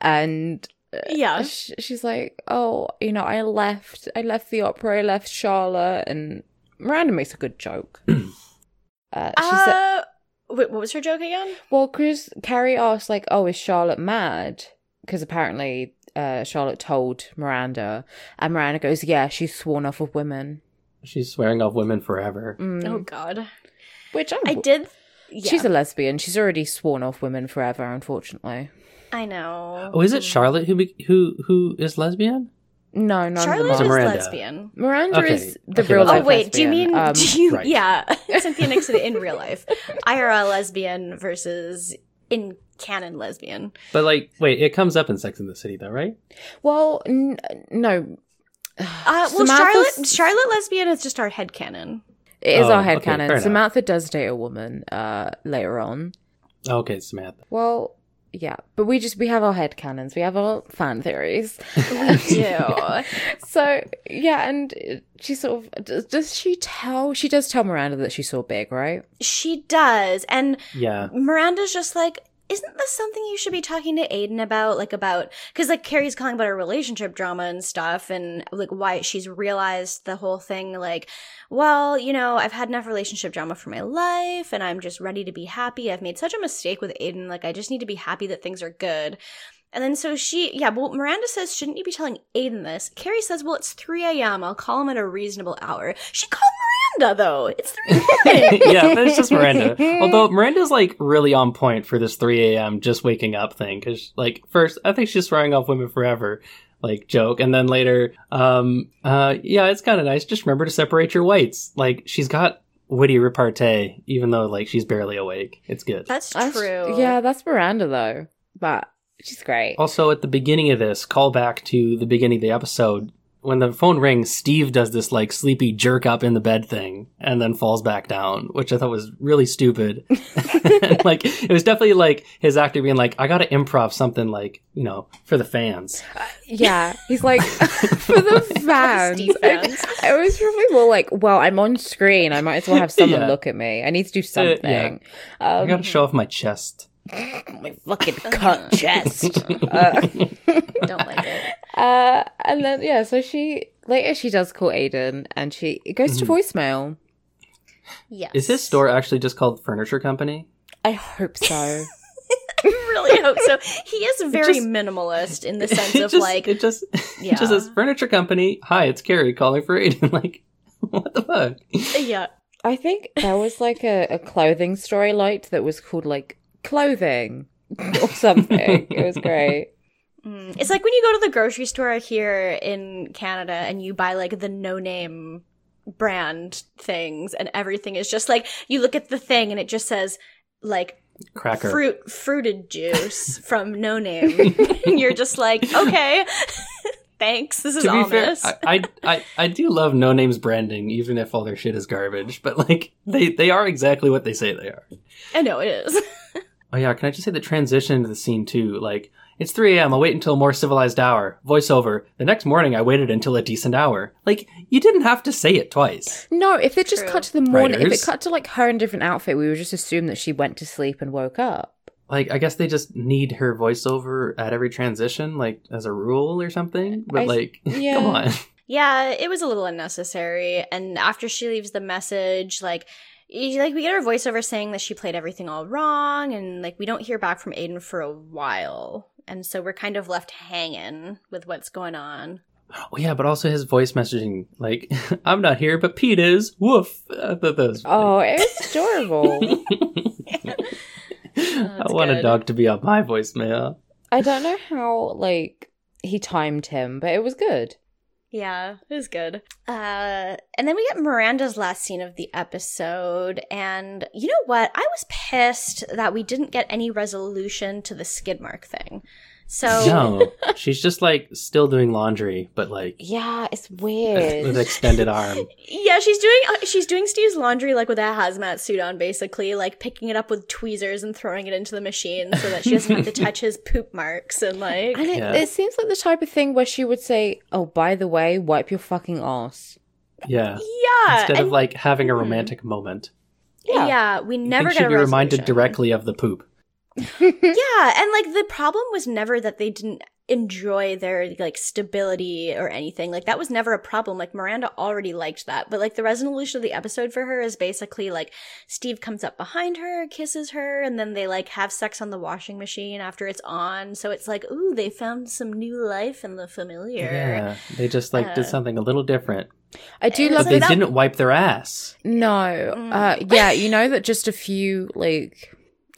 and yeah. sh- she's like, "Oh, you know, I left. I left the opera. I left Charlotte." And Miranda makes a good joke. uh, she said. Uh, wait, what was her joke again? Well, because Carrie asked, like, oh, is Charlotte mad? Because apparently uh, Charlotte told Miranda. And Miranda goes, yeah, she's sworn off of women. She's swearing off women forever. Mm. Oh God, Which I, I did. Yeah, She's a lesbian. She's already sworn off women forever, unfortunately. I know. Oh, is it Charlotte who be- who who is lesbian? No, none Charlotte is Miranda. lesbian. Miranda Okay, is the okay, real that's Oh life. wait, do you mean Um, do you, right. yeah, Cynthia Nixon in real life, IRL lesbian versus in canon lesbian? But like, wait, it comes up in Sex in the City though, right? well, n- no, Uh, well, Samantha's- Charlotte Charlotte lesbian is just our head canon. it is Oh, our okay, fair headcanon. enough. Samantha does date a woman uh, later on. Okay, Samantha. Well, yeah, but we just we have our head canons, We have our fan theories. We do. So yeah, and she sort of does, does she tell? She does tell Miranda that she saw Big, right? she does, and Yeah. Miranda's just like, isn't this something you should be talking to Aiden about? Like, about, cause like Carrie's calling about her relationship drama and stuff and like why she's realized the whole thing. Like, well, you know, I've had enough relationship drama for my life and I'm just ready to be happy. I've made such a mistake with Aiden. Like, I just need to be happy that things are good. And then so she, yeah, well, Miranda says, shouldn't you be telling Aiden this? Carrie says, well, it's 3 a.m. I'll call him at a reasonable hour. She called Miranda, though. It's 3 a.m. yeah, but it's just Miranda. Although Miranda's like really on point for this 3 a.m. just waking up thing. Cause like first, I think she's swearing off women forever, like joke. And then later, um, uh, yeah, it's kind of nice. Just remember to separate your whites. Like she's got witty repartee, even though like she's barely awake. It's good. That's That's- true. Yeah, that's Miranda though, but she's great. Also, at the beginning of this, call back to the beginning of the episode. When the phone rings, Steve does this like sleepy jerk up in the bed thing and then falls back down, which I thought was really stupid. and, like, it was definitely like his actor being like, I gotta improv something like, you know, for the fans. Yeah, he's like for the fans. Steve fans. It was probably more like, well, I'm on screen. I might as well have someone Yeah. look at me. I need to do Uh, yeah. something. I um, gotta show off my chest. my fucking cunt chest. uh, Don't like it. uh, and then yeah, so she later she does call Aiden, and she it goes to voicemail. Yes. Is his store actually just called Furniture Company? I hope so. I really hope so. He is very just- minimalist in the sense of just, like, it just, Yeah. it just says Furniture Company. Hi, it's Carrie calling for Aiden. Like, what the fuck? yeah. I think there was like a, a clothing store light that was called like clothing or something. it was great. Mm. It's like when you go to the grocery store here in Canada and you buy like the no name brand things and everything is just like you look at the thing and it just says like Cracker. fruit fruited juice from no name and you're just like okay thanks this is to be ominous fair, I, I I I do love No Name's branding, even if all their shit is garbage. But like they they are exactly what they say they are. I know it is Oh yeah, can I just say the transition to the scene too? Like it's 3 a.m. I'll wait until a more civilized hour. Voiceover. The next morning, I waited until a decent hour. Like you didn't have to say it twice. No, if it just cut to the morning, if it cut to like her in a different outfit, we would just assume that she went to sleep and woke up. Like I guess they just need her voiceover at every transition, like as a rule or something. But I- like, yeah. come on. Yeah, it was a little unnecessary. And after she leaves the message, like, y- like we get her voiceover saying that she played everything all wrong, and like we don't hear back from Aiden for a while, and so we're kind of left hanging with what's going on. Oh yeah, but also his voice messaging, like I'm not here, but Pete is. Woof. I thought that was Oh, it's was adorable. I That's want a dog to be on my voicemail. I don't know how like he timed him, but it was good. Yeah, it was good. Uh, and then we get Miranda's last scene of the episode, and you know what? I was pissed that we didn't get any resolution to the skid mark thing. So No, she's just like still doing laundry, but like Yeah, it's weird with weird. extended arm. Yeah, she's doing uh, she's doing Steve's laundry like with a hazmat suit on, basically, like picking it up with tweezers and throwing it into the machine so that she doesn't have to touch his poop marks and like. and it, Yeah. it seems like the type of thing where she would say, "Oh, by the way, wipe your fucking ass." Yeah, Yeah, instead and- of like having a Hmm. romantic moment, yeah, Yeah. we you never think get she'd a be reminded directly of the poop. Yeah, and like the problem was never that they didn't enjoy their like stability or anything. Like that was never a problem. Like Miranda already liked that. But like the resolution of the episode for her is basically like Steve comes up behind her, kisses her, and then they like have sex on the washing machine after it's on. So it's like, ooh, they found some new life in the familiar. Yeah, they just like did Uh, something a little different, I do love but they that- didn't wipe their ass. No. Mm. Uh yeah, you know that just a few like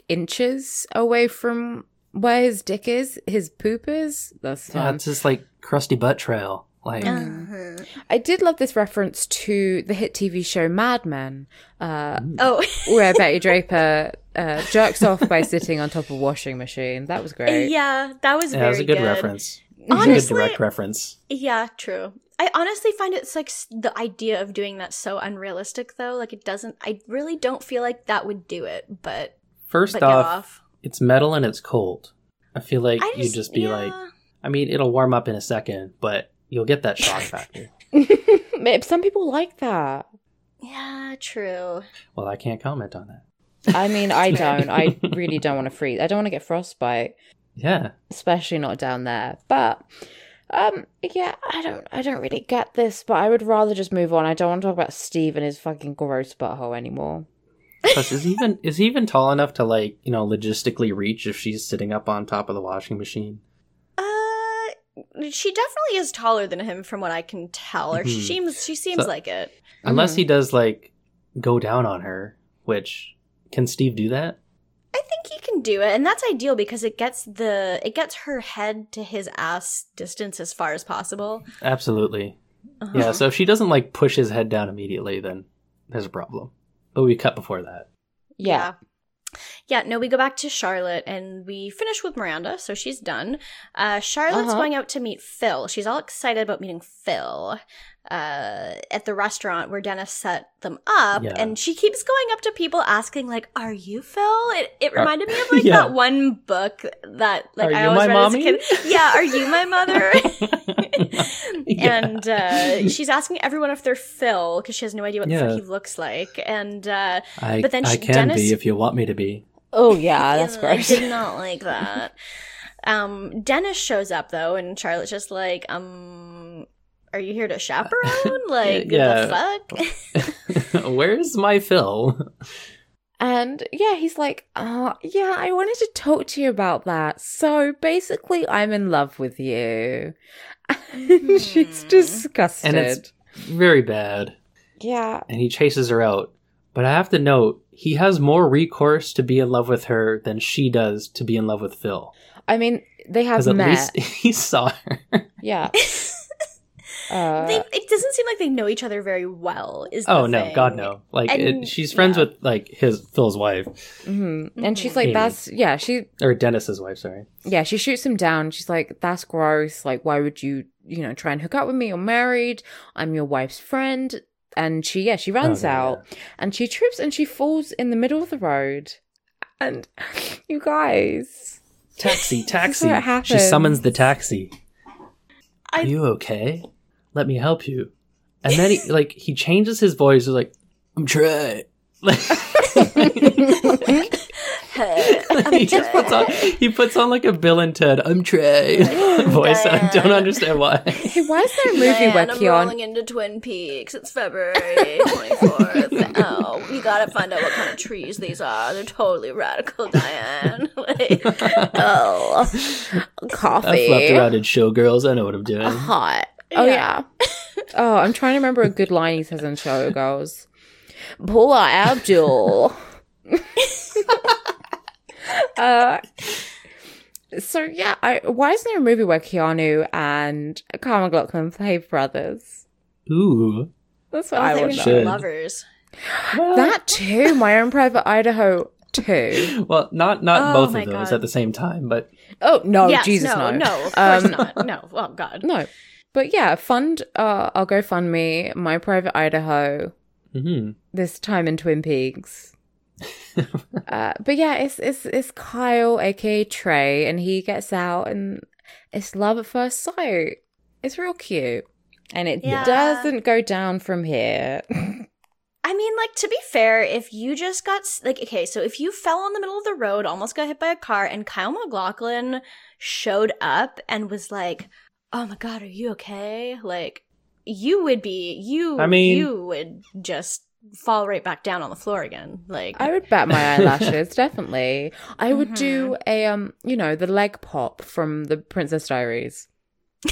inches away from where his dick is, his poop is. That's Yeah, fun. it's just like crusty butt trail. Like, Uh-huh. I did love this reference to the hit TV show Mad Men, uh, Oh, where Betty Draper uh, jerks off by sitting on top of a washing machine. That was great. yeah, that was yeah, very that was a good, good. reference. It a Honestly- good direct reference. Yeah, true. I honestly find it's like the idea of doing that so unrealistic though. Like it doesn't I really don't feel like that would do it, but First off, off. it's metal and it's cold. I feel like I you'd just be yeah. like, I mean, it'll warm up in a second, but you'll get that shock factor. Some people like that. Yeah, true. well, I can't comment on that. I mean, I don't. I really don't want to freeze. I don't want to get frostbite, Yeah, especially not down there. But um, yeah, I don't. I don't really get this. But I would rather just move on. I don't want to talk about Steve and his fucking gross butthole anymore. Plus is he even is he even tall enough to like you know logistically reach if she's sitting up on top of the washing machine? Uh she definitely is taller than him from what I can tell. Or she Mhm. seems she seems So- like it. Unless Mhm. he does like go down on her, which can Steve do that? I think he can do it, and that's ideal because it gets the it gets her head to his ass distance as far as possible. Absolutely. Uh-huh. Yeah. So if she doesn't like push his head down immediately, then there's a problem. But we cut before that. Yeah. Yeah, no, we go back to Charlotte and we finish with Miranda, so she's done. Uh, Charlotte's Uh-huh. going out to meet Phil. She's all excited about meeting Phil uh, at the restaurant where Dennis set them up, Yeah. and she keeps going up to people asking, like, "Are you Phil?" It, it Are- reminded me of like Yeah. that one book that like Are I you always my read mommy? as a kid. Yeah, are you my mother? Yeah. And uh, she's asking everyone if they're Phil because she has no idea what the fuck he looks like. And uh, I, But then I she- can Dennis- be if you want me to be. Oh yeah, that's Ew, gross. I did not like that. um, Dennis shows up though, and Charlotte's just like, um, are you here to chaperone? Like, yeah. the fuck? Where's my Phil? And yeah, he's like, oh, yeah, I wanted to talk to you about that. So basically, I'm in love with you. And she's Hmm. disgusted. And it's very bad. yeah. And he chases her out. But I have to note, he has more recourse to be in love with her than she does to be in love with Phil. I mean, they have met. he saw her. Yeah. Uh, they, it doesn't seem like they know each other very well. Is the oh no, thing. God no! Like And- it, she's friends yeah. with like his Phil's wife mhm. And she's like, Amy. that's, yeah, she, or Dennis's wife. Sorry. yeah, she shoots him down. She's like, that's gross. Like, why would you, you know, try and hook up with me? You're married. I'm your wife's friend. And she, yeah, she runs Oh, no, out and she trips and she falls in the middle of the road. And you guys, Taxi, taxi. She summons the taxi. I- Are you okay? Let me help you. And then he like he changes his voice. He's like, "I'm Trey." Like, he just puts on he puts on like a Bill and Ted "I'm Trey" voice. and I don't understand why. hey, why is there a movie Diane, where I'm Keanu, rolling into Twin Peaks. It's February 24th. oh, you gotta find out what kind of trees these are. They're totally radical, Diane. like, oh, coffee, I've slept around in showgirls. I know what I'm doing. hot. Oh yeah. Yeah. oh, I'm trying to remember a good line he says in Showgirls. Paula Abdul. uh, so yeah, I, why isn't there a movie where Keanu and Kyle MacLachlan play brothers? Ooh, That's what oh, I they would were know. should. lovers. That too. My own private Idaho too. well, not not Oh both of those God. at the same time, but Oh no, yes, Jesus no, no, no, of course Um, not. No, oh God. No. But yeah, fund. Uh, I'll go fund me. My private Idaho. mhm. this time in Twin Peaks. uh, but yeah, it's it's it's Kyle, aka Trey, and he gets out, and it's love at first sight. It's real cute, and it Yeah. doesn't go down from here. I mean, like to be fair, if you just got like okay, so if you fell in the middle of the road, almost got hit by a car, and Kyle MacLachlan showed up and was like, "Oh my god, are you okay?" Like, you would be you. I mean- you would just fall right back down on the floor again. Like, I would bat my eyelashes, definitely. I would do Mm-hmm. a um, you know, the leg pop from the Princess Diaries.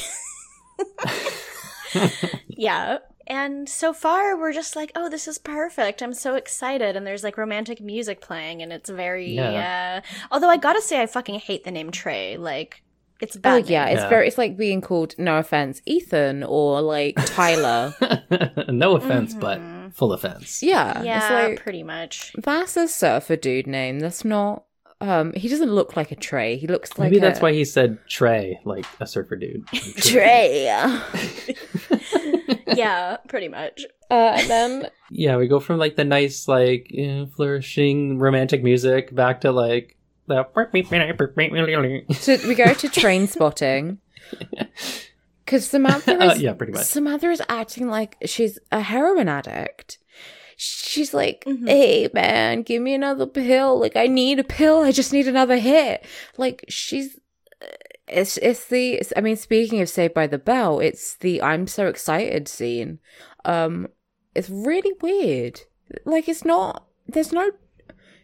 Yeah. And so far, we're just like, oh, this is perfect. I'm so excited. And there's like romantic music playing, and it's very. Yeah. Uh... Although I gotta say, I fucking hate the name Trey. Like, it's a Oh bad. yeah, it's Yeah. very. It's like being called, no offense, Ethan or like Tyler. no offense, but full offense. yeah, Yeah, it's like pretty much. that's a surfer dude name. That's not. Um, he doesn't look like a Trey. He looks like Maybe that's why he said Trey, like a surfer dude. Trey. yeah, pretty much. Uh, and then Yeah, we go from like the nice, like eh, flourishing romantic music back to like the. to, we go to train spotting because Samantha Uh, is yeah, pretty much. Samantha is acting like she's a heroin addict. She's like, Mhm. "Hey man, give me another pill. Like I need a pill. I just need another hit." Like she's it's it's the it's- I mean, speaking of Saved by the Bell, it's the I'm so excited scene. Um it's really weird. Like it's not there's no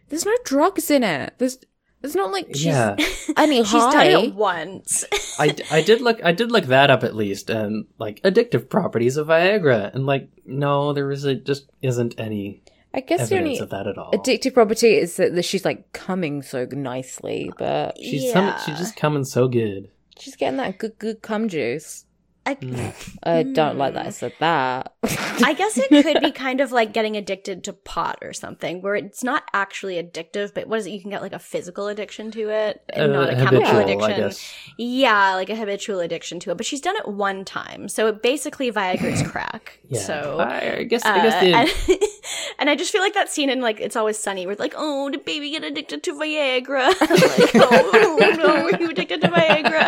there's no drugs in it. There's there's not like she's Yeah, any She's done high. it once. I, I did look I did look that up at least, and like addictive properties of Viagra, and like no, there is a, just isn't any I guess the evidence only of that at all. addictive property is that, that she's like coming so nicely, but She's some, she's just coming so good. she's getting that good good cum juice. I, Mm. I don't like that I said that. I guess it could be kind of like getting addicted to pot or something, where it's not actually addictive, but what is it? You can get like a physical addiction to it, and not a Uh, chemical habitual, addiction. I guess. Yeah, like a habitual addiction to it. But she's done it one time, so it basically Viagra's crack. Yeah, So. I, I guess uh, I guess the, and, and I just feel like that scene in like It's Always Sunny where it's like, oh, did baby get addicted to Viagra? like, oh, no, were you addicted to Viagra?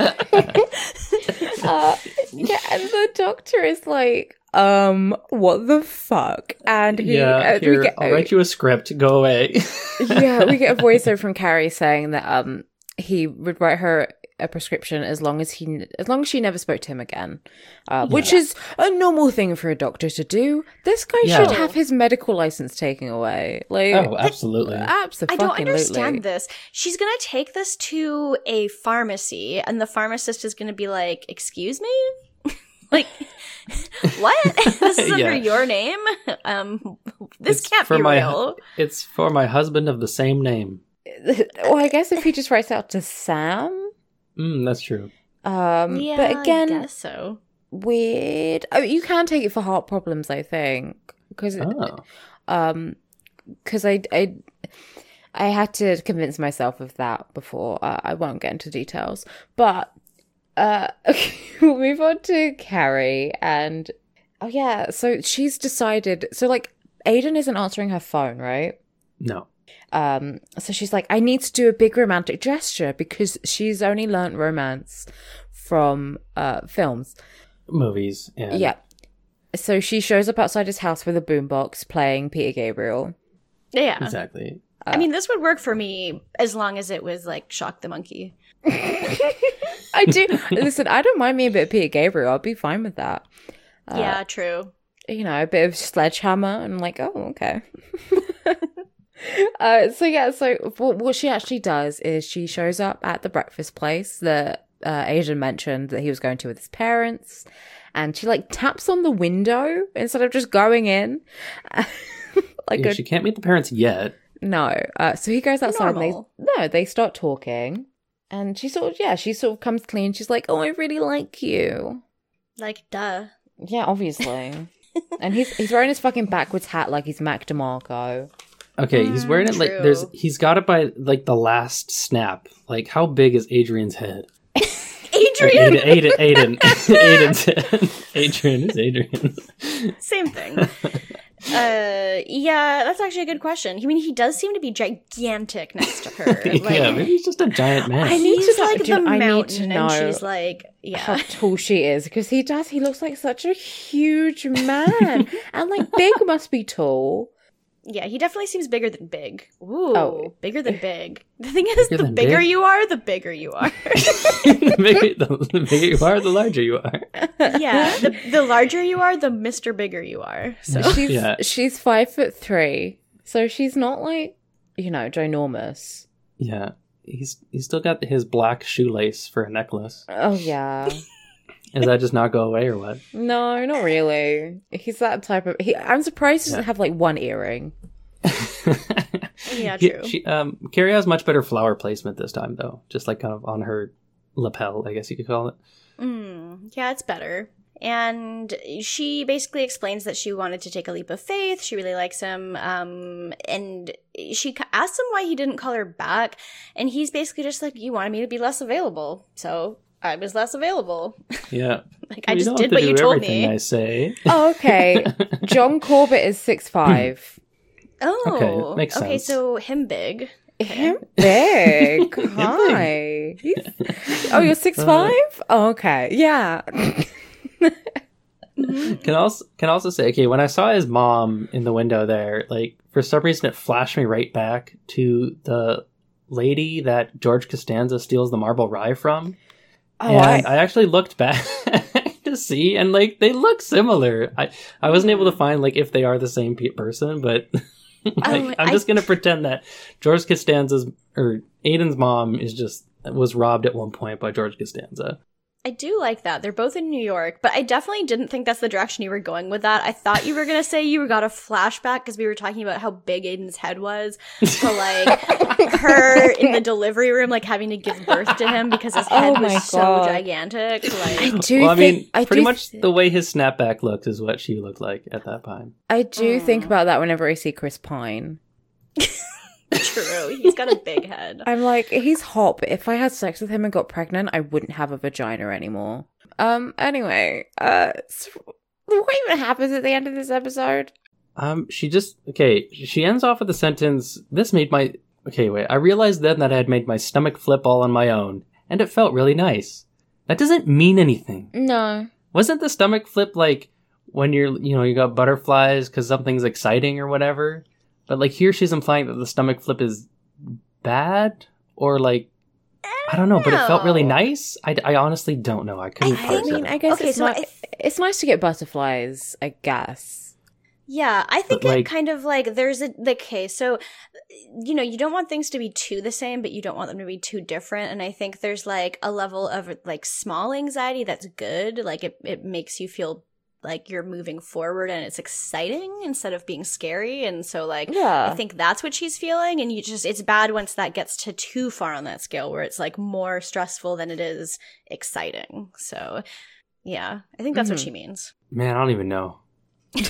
Uh, yeah, and the doctor is like, um, what the fuck? And he, yeah. uh, we Here, get- I'll write you a script. Go away. yeah, we get a voiceover from Carrie saying that um he would write her a prescription as long as he as long as she never spoke to him again, uh, which is a normal thing for a doctor to do. This guy Yeah. should have his medical license taken away. Like, oh, absolutely. absolutely. I don't understand this. She's gonna take this to a pharmacy, and the pharmacist is gonna be like, "Excuse me." Like, what? this is Yeah. under your name? Um, this It's can't for be my- real. It's for my husband of the same name. well, I guess if he just writes out to Sam. Mm, that's true. Um, yeah, but I again, guess so. weird. Oh, you can take it for heart problems, I think, because Oh, um because I, I i had to convince myself of that before uh, i won't get into details but uh okay, we'll move on to carrie and oh yeah so she's decided so like aiden isn't answering her phone right no. Um so she's like i need to do a big romantic gesture because she's only learnt romance from uh films Movies. And yeah so she shows up outside his house with a boombox playing peter gabriel Yeah. Exactly. I mean, this would work for me as long as it was like Shock the Monkey. I do. Listen, I don't mind me a bit of Peter Gabriel. I'll be fine with that. yeah, true. You know, a bit of Sledgehammer. And I'm like, oh, okay. uh, so, yeah, so what, what she actually does is she shows up at the breakfast place that uh, Aiden mentioned that he was going to with his parents. And she, like, taps on the window instead of just going in. like, Yeah, a, she can't meet the parents yet. no. Uh, so he goes outside Normal. and they, no, they start talking. And she sort of, yeah, she sort of comes clean. She's like, oh, I really like you. Like, duh. Yeah, obviously. and he's he's wearing his fucking backwards hat like he's Mac DeMarco. Okay, he's wearing it like there's he's got it by like the last snap. Like how big is Adrian's head? Or Adrian! Aiden, Aiden, Aiden, Aiden's head. Adrian is Adrian. Same thing. Uh, yeah, that's actually a good question. I mean, he does seem to be gigantic next to her. yeah, maybe he's just a giant man. I need he's to like do- the I need mountain, to and know she's like, How yeah, tall she is because he does. He looks like such a huge man, and like big must be tall. Yeah. He definitely seems bigger than big. Ooh, Oh. bigger than big. The thing is, Bigger the bigger big? you are, the bigger you are. the, bigger, the, the bigger you are, the larger you are. yeah, the the larger you are, the Mister Bigger you are. So She's Yeah. she's five foot three, so she's not like you know ginormous. Yeah, he's he's still got his black shoelace for a necklace. Oh yeah, Does that just not go away or what? no, not really. He's that type of. He, I'm surprised he doesn't Yeah. have like one earring. yeah, He- true. She, um, Carrie has much better flower placement this time, though. Just like kind of on her lapel, I guess you could call it. Mm, yeah, it's better. And she basically explains that she wanted to take a leap of faith. She really likes him. Um, and she ca- asks him why he didn't call her back. And he's basically just like, You wanted me to be less available. So I was less available. Yeah, like, I just did to what do you told me. I say. Oh, okay. John Corbett is six five. Oh, Okay, makes okay, so him big. Him big. Hi. Oh, you're six uh, five. Oh, okay. Yeah. Mm-hmm. Can also can also say, okay, when I saw his mom in the window there, like for some reason it flashed me right back to the lady that George Costanza steals the marble rye from. Oh, and I, I, actually looked back to see, and like they look similar. I I wasn't able to hmm. find like if they are the same pe- person, but oh, like, Oh, I'm I- just gonna pretend that George Costanza's or Aiden's mom is just was robbed at one point by George Costanza. I do like that. They're both in New York, but I definitely didn't think that's the direction you were going with that. I thought you were going to say you got a flashback because we were talking about how big Aiden's head was to like her in the delivery room, like having to give birth to him because his head Oh my was so God. gigantic. I do well, I think mean, I pretty do much th- the way his snapback looked is what she looked like at that time. I do think Mm. about that whenever I see Chris Pine. true. He's got a big head. I'm like, he's hot, but if I had sex with him and got pregnant, I wouldn't have a vagina anymore. Um. Anyway, uh, so what even happens at the end of this episode? Um, she just okay. She ends off with a sentence. This made my okay. Wait, I realized then that I had made my stomach flip all on my own, and it felt really nice. That doesn't mean anything. No. Wasn't the stomach flip like when you're you know you got butterflies because something's exciting or whatever? But like here, she's implying that the stomach flip is bad or like I don't know. But it felt really nice. I, I honestly don't know. I couldn't I parse I mean, it. I guess Okay, it's so not. I- It's nice to get butterflies. I guess. Yeah, I think But, like- it kind of like there's a the case. So, you know, you don't want things to be too the same, but you don't want them to be too different. And I think there's like a level of like small anxiety that's good. Like it, it makes you feel like you're moving forward and it's exciting instead of being scary. And so, like, Yeah. I think that's what she's feeling. And you just, it's bad once that gets to too far on that scale where it's like more stressful than it is exciting. So, yeah, I think that's what Mhm. she means. Man, I don't even know.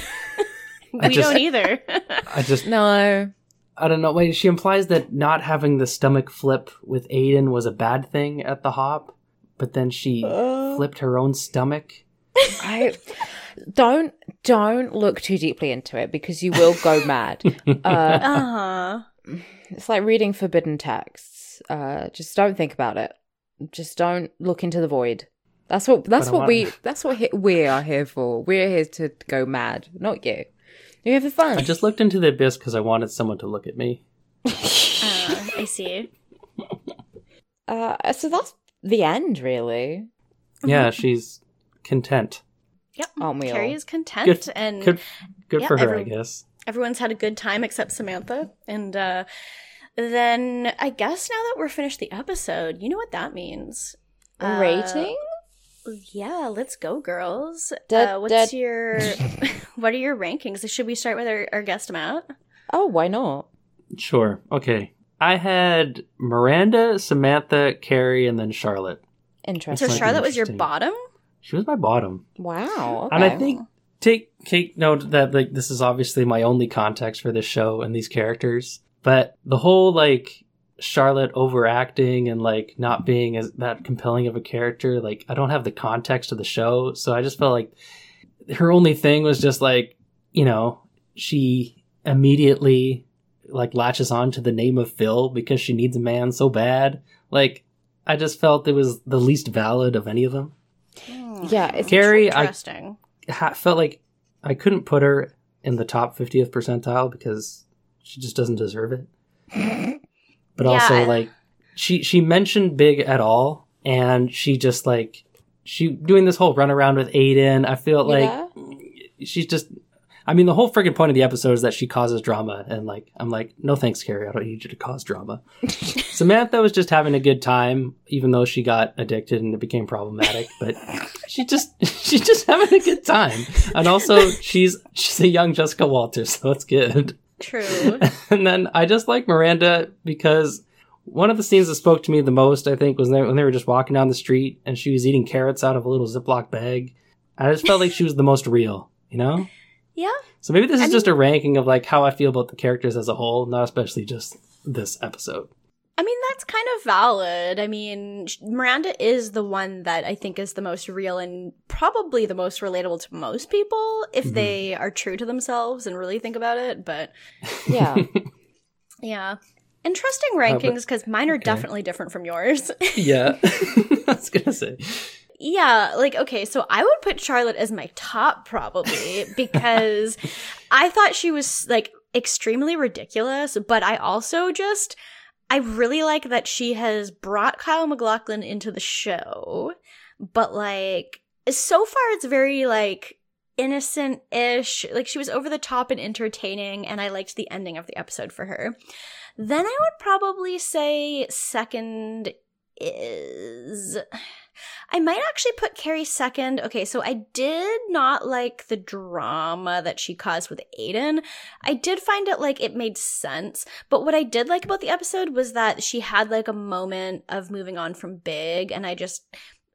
We just- don't either. I just No. I don't know. Wait, she implies that not having the stomach flip with Aiden was a bad thing at the hop, but then she Uh. flipped her own stomach. I don't don't look too deeply into it because you will go mad. Uh, Uh huh. it's like reading forbidden texts. Uh, just don't think about it. Just don't look into the void. That's what that's I what want- we that's what he- we are here for. We're here to go mad, not you. You have fun. I just looked into the abyss because I wanted someone to look at me. Uh, I see. Uh, so that's the end, really. Yeah, she's content. Yep. Aren't we all? Carrie is content, Good, and good, good yeah, for her, every- I guess. everyone's had a good time except Samantha. And uh, then I guess now that we're finished the episode, you know what that means. Uh, Rating? Yeah, let's go, girls. Da- uh, what's da- your what are your rankings? Should we start with our, our guest Matt? Oh, why not? Sure. Okay. I had Miranda, Samantha, Carrie, and then Charlotte. So Interesting. might be Charlotte was your bottom. She was my bottom. wow. Okay. And I think take take note that like this is obviously my only context for this show and these characters, but the whole like Charlotte overacting and like not being as that compelling of a character, like I don't have the context of the show, so I just felt like her only thing was just like, you know, she immediately like latches on to the name of Phil because she needs a man so bad. Like I just felt it was the least valid of any of them. Yeah, it's Carrie, I Interesting. ha- felt like I couldn't put her in the top 50th percentile because she just doesn't deserve it. But Yeah, also like she she mentioned Big at all and she just like she doing this whole run around with Aiden. I feel like Yeah. she's just I mean the whole freaking point of the episode is that she causes drama and like I'm like no thanks Carrie, I don't need you to cause drama. Samantha was just having a good time even though she got addicted and it became problematic, but she just she's just having a good time. And also she's she's a young Jessica Walters, so it's good. True. And then I just like Miranda because one of the scenes that spoke to me the most, I think, was when they were just walking down the street and she was eating carrots out of a little Ziploc bag. I just felt like she was the most real, you know? Yeah. So maybe this I is just a ranking of like how I feel about the characters as a whole, not especially just this episode. I mean, that's kind of valid. I mean, Miranda is the one that I think is the most real and probably the most relatable to most people if Mhm. they are true to themselves and really think about it. But yeah. yeah. Interesting rankings because mine are okay. definitely different from yours. yeah. I was gonna say. Yeah, like, okay, so I would put Charlotte as my top probably because I thought she was like extremely ridiculous, but I also just, I really like that she has brought Kyle MacLachlan into the show, but like, so far it's very like, innocent ish. Like she was over the top and entertaining, and I liked the ending of the episode for her. Then I would probably say second is. I might actually put Carrie second. Okay, so I did not like the drama that she caused with Aiden. I did find it like it made sense, but what I did like about the episode was that she had like a moment of moving on from Big, and I just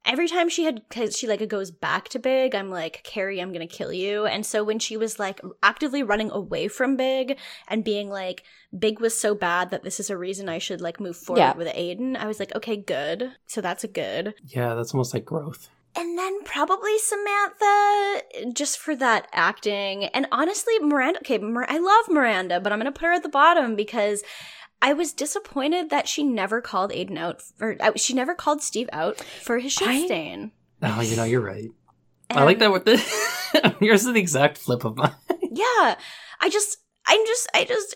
every time she had cause she like goes back to big i'm like carrie i'm gonna kill you and so when she was like actively running away from big and being like big was so bad that this is a reason i should like move forward Yeah. with aiden i was like okay good so that's a good Yeah, that's almost like growth. and then probably Samantha, just for that acting. And honestly, Miranda, okay, Mir- I love Miranda, but I'm going to put her at the bottom because I was disappointed that she never called Aiden out, or uh, she never called Steve out for his shit I- stain. Oh, you know, you're right. I like that with the yours is the exact flip of mine. Yeah. I just I'm just I just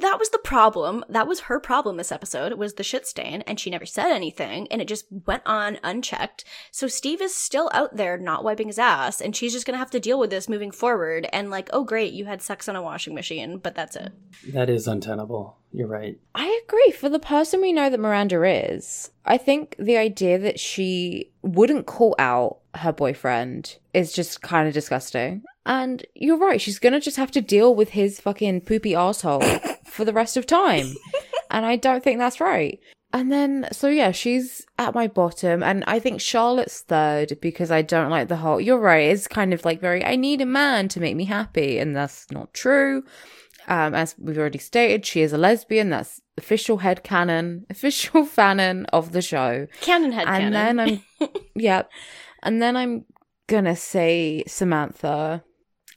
that was the problem. That was her problem this episode. Was the shit stain and she never said anything and it just went on unchecked. So Steve is still out there not wiping his ass and she's just going to have to deal with this moving forward and like, "Oh great, you had sex on a washing machine, but that's it." That is untenable. You're right. I agree. For the person we know that Miranda is, I think the idea that she wouldn't call out her boyfriend is just kind of disgusting. And you're right, she's gonna just have to deal with his fucking poopy asshole for the rest of time. and I don't think that's right. And then, so yeah, she's at my bottom, and I think Charlotte's third because I don't like the whole. You're right, it's kind of like very, I need a man to make me happy, and that's not true. Um, as we've already stated, she is a lesbian. That's official head canon, official fanon of the show. Canon head and canon. then I'm, yep. And then I'm gonna say Samantha,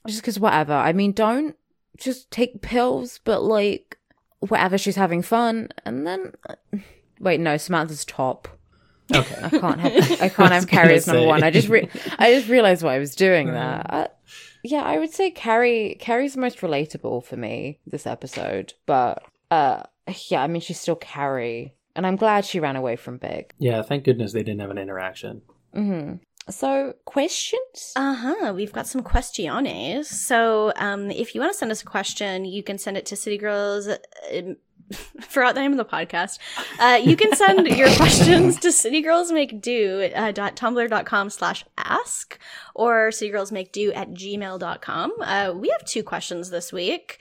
just because whatever. I mean, don't just take pills, but like whatever. She's having fun, and then wait, no, Samantha's top. Okay. I can't have I can't was have Carrie as number one. I just re- I just realized why I was doing that. Uh, yeah, I would say Carrie Carrie's the most relatable for me this episode, but uh yeah, I mean she's still Carrie, and I'm glad she ran away from Big. Yeah, thank goodness they didn't have an interaction. hmm So questions? Uh huh. We've got some questiones. So, um, if you want to send us a question, you can send it to City Girls. Um, forgot the name of the podcast. Uh, you can send your questions to citygirlsmakedo uh, dot tumblr dot com slash ask or citygirlsmakedo at gmail.com. Uh, we have two questions this week.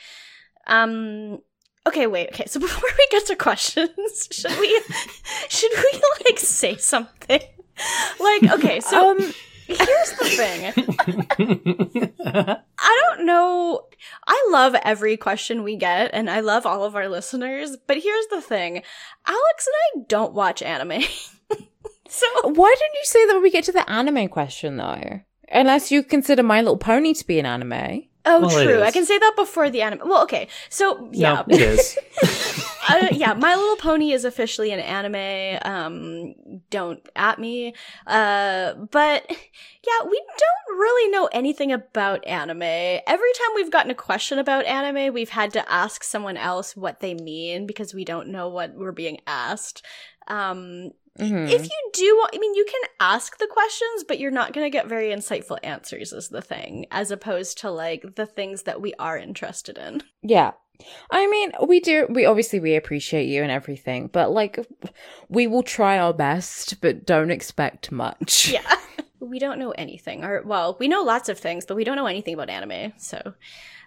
Um, okay, wait. Okay. So before we get to questions, should we, should we like say something? Like, okay. So, um here's the thing. I don't know. I love every question we get, and I love all of our listeners. But here's the thing Alex and I don't watch anime. so, why didn't you say that when we get to the anime question though? Unless you consider My Little Pony to be an anime. Oh, Well, true. I can say that before the anime. Well, okay. So yeah, No, it is. uh, yeah. My Little Pony is officially an anime. Um, don't at me. Uh, but yeah, we don't really know anything about anime. Every time we've gotten a question about anime, we've had to ask someone else what they mean because we don't know what we're being asked. Um, Mhm. if you do want, I mean, you can ask the questions, but you're not going to get very insightful answers, is the thing, as opposed to like the things that we are interested in. Yeah. I mean, we do we obviously we appreciate you and everything, but like we will try our best, but don't expect much. Yeah. we don't know anything. Or, well, we know lots of things, but we don't know anything about anime, so.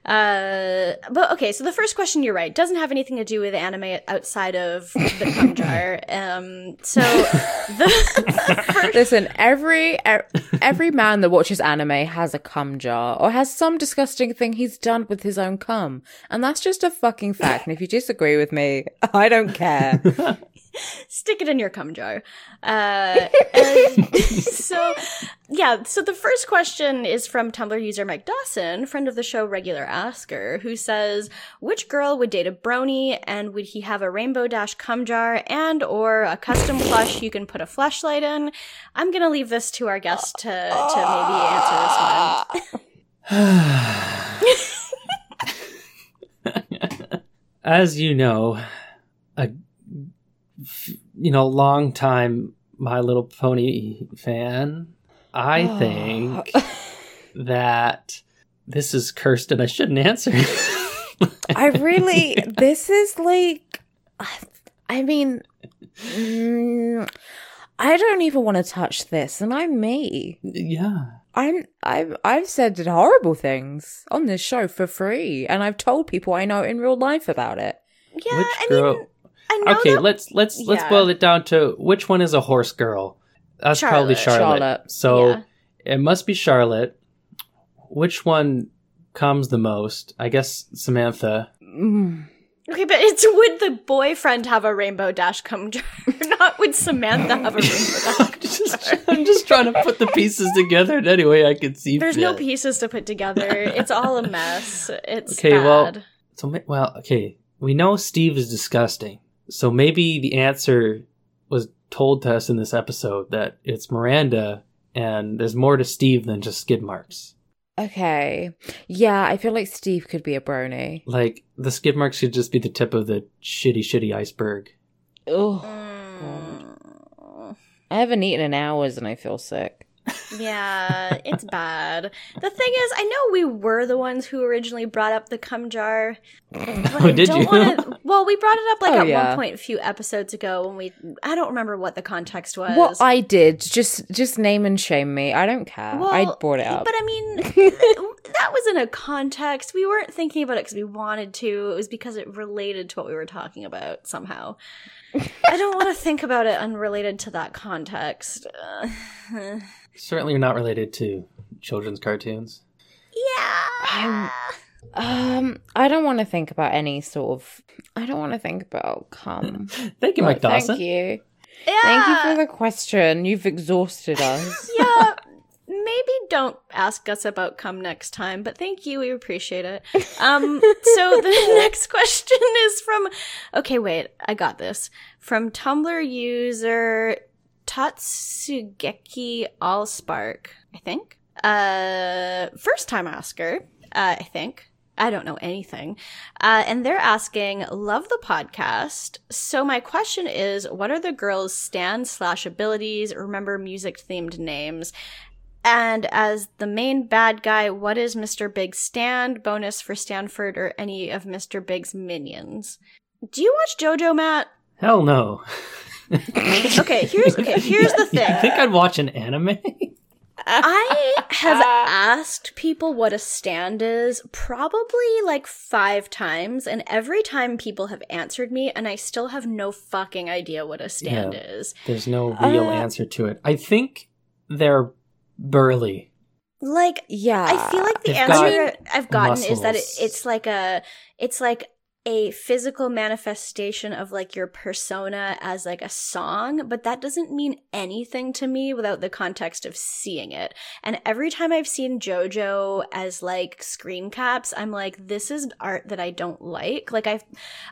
Uh, but okay, so the first question, you're right, doesn't have anything to do with anime outside of the cum jar. Um, so the Listen, every every man that watches anime has a cum jar or has some disgusting thing he's done with his own cum, and that's just a fucking fact. And if you disagree with me, I don't care. stick it in your cum jar. Uh, so, yeah. So the first question is from Tumblr user Mike Dawson, friend of the show, regular asker, who says, "Which girl would date a brony, and would he have a rainbow dash cum jar and or a custom plush you can put a flashlight in?" I'm gonna leave this to our guest to to maybe answer this one. As you know, a you know long time My Little Pony fan, I think that this is cursed and I shouldn't answer. I really, this is like, I mean, mm, I don't even want to touch this, and I'm me. yeah. I'm I've I've said horrible things on this show for free, and I've told people I know in real life about it. Yeah, Which I girl? mean, okay, that- let's let's let's boil it down to which one is a horse girl. That's probably Charlotte. Charlotte. Charlotte. So Yeah. it must be Charlotte. Which one comes the most? I guess Samantha. Mm. Okay, but it's would the boyfriend have a rainbow dash come jar? Not would Samantha have a rainbow dash cum Just- I'm just trying to put the pieces together in any way I can see. There's no pieces to put together. It's all a mess. It's Okay, bad. well- So well, okay. We know Steve is disgusting. So maybe the answer was told to us in this episode that it's Miranda, and there's more to Steve than just skid marks. Okay, yeah, I feel like Steve could be a brony. Like the skid marks should just be the tip of the shitty, shitty iceberg. Mm, I haven't eaten in hours, and I feel sick. Yeah, it's bad. The thing is, I know we were the ones who originally brought up the cum jar. Oh, I did don't you? Wanna, well, we brought it up like Oh, at yeah. one point a few episodes ago when we. I don't remember what the context was. What I did, just just name and shame me. I don't care. Well, I brought it up. But I mean, that was in a context. We weren't thinking about it because we wanted to. It was because it related to what we were talking about somehow. I don't want to think about it unrelated to that context. Certainly not related to children's cartoons. yeah. Um, I don't want to think about any sort of. I don't want to think about cum. Thank you, Mike Dawson. Thank you. yeah. Thank you for the question. You've exhausted us. yeah. Maybe don't ask us about cum next time, but thank you. We appreciate it. Um, so the next question is from, okay, wait, I got this. From Tumblr user Tatsugeki Allspark, I think. Uh, first time asker, uh, I think. I don't know anything. Uh, and they're asking, love the podcast. So my question is, what are the girls' stand slash abilities? Remember music themed names. And as the main bad guy, what is Mr. Big's stand? Bonus for Stanford or any of Mr. Big's minions. Do you watch JoJo, Matt? Hell no. Okay, here's okay, here's the thing. I think I'd watch an anime. I have asked people what a stand is probably like five times, and every time people have answered me, and I still have no fucking idea what a stand Yeah. is. There's no real Uh, answer to it. I think they're burly. Like, Yeah. I feel like the They've answer got I've gotten is that it, it's like a, it's like a physical manifestation of like your persona as like a song, but that doesn't mean anything to me without the context of seeing it. And every time I've seen JoJo as like screen caps, I'm like, this is art that I don't like. Like I,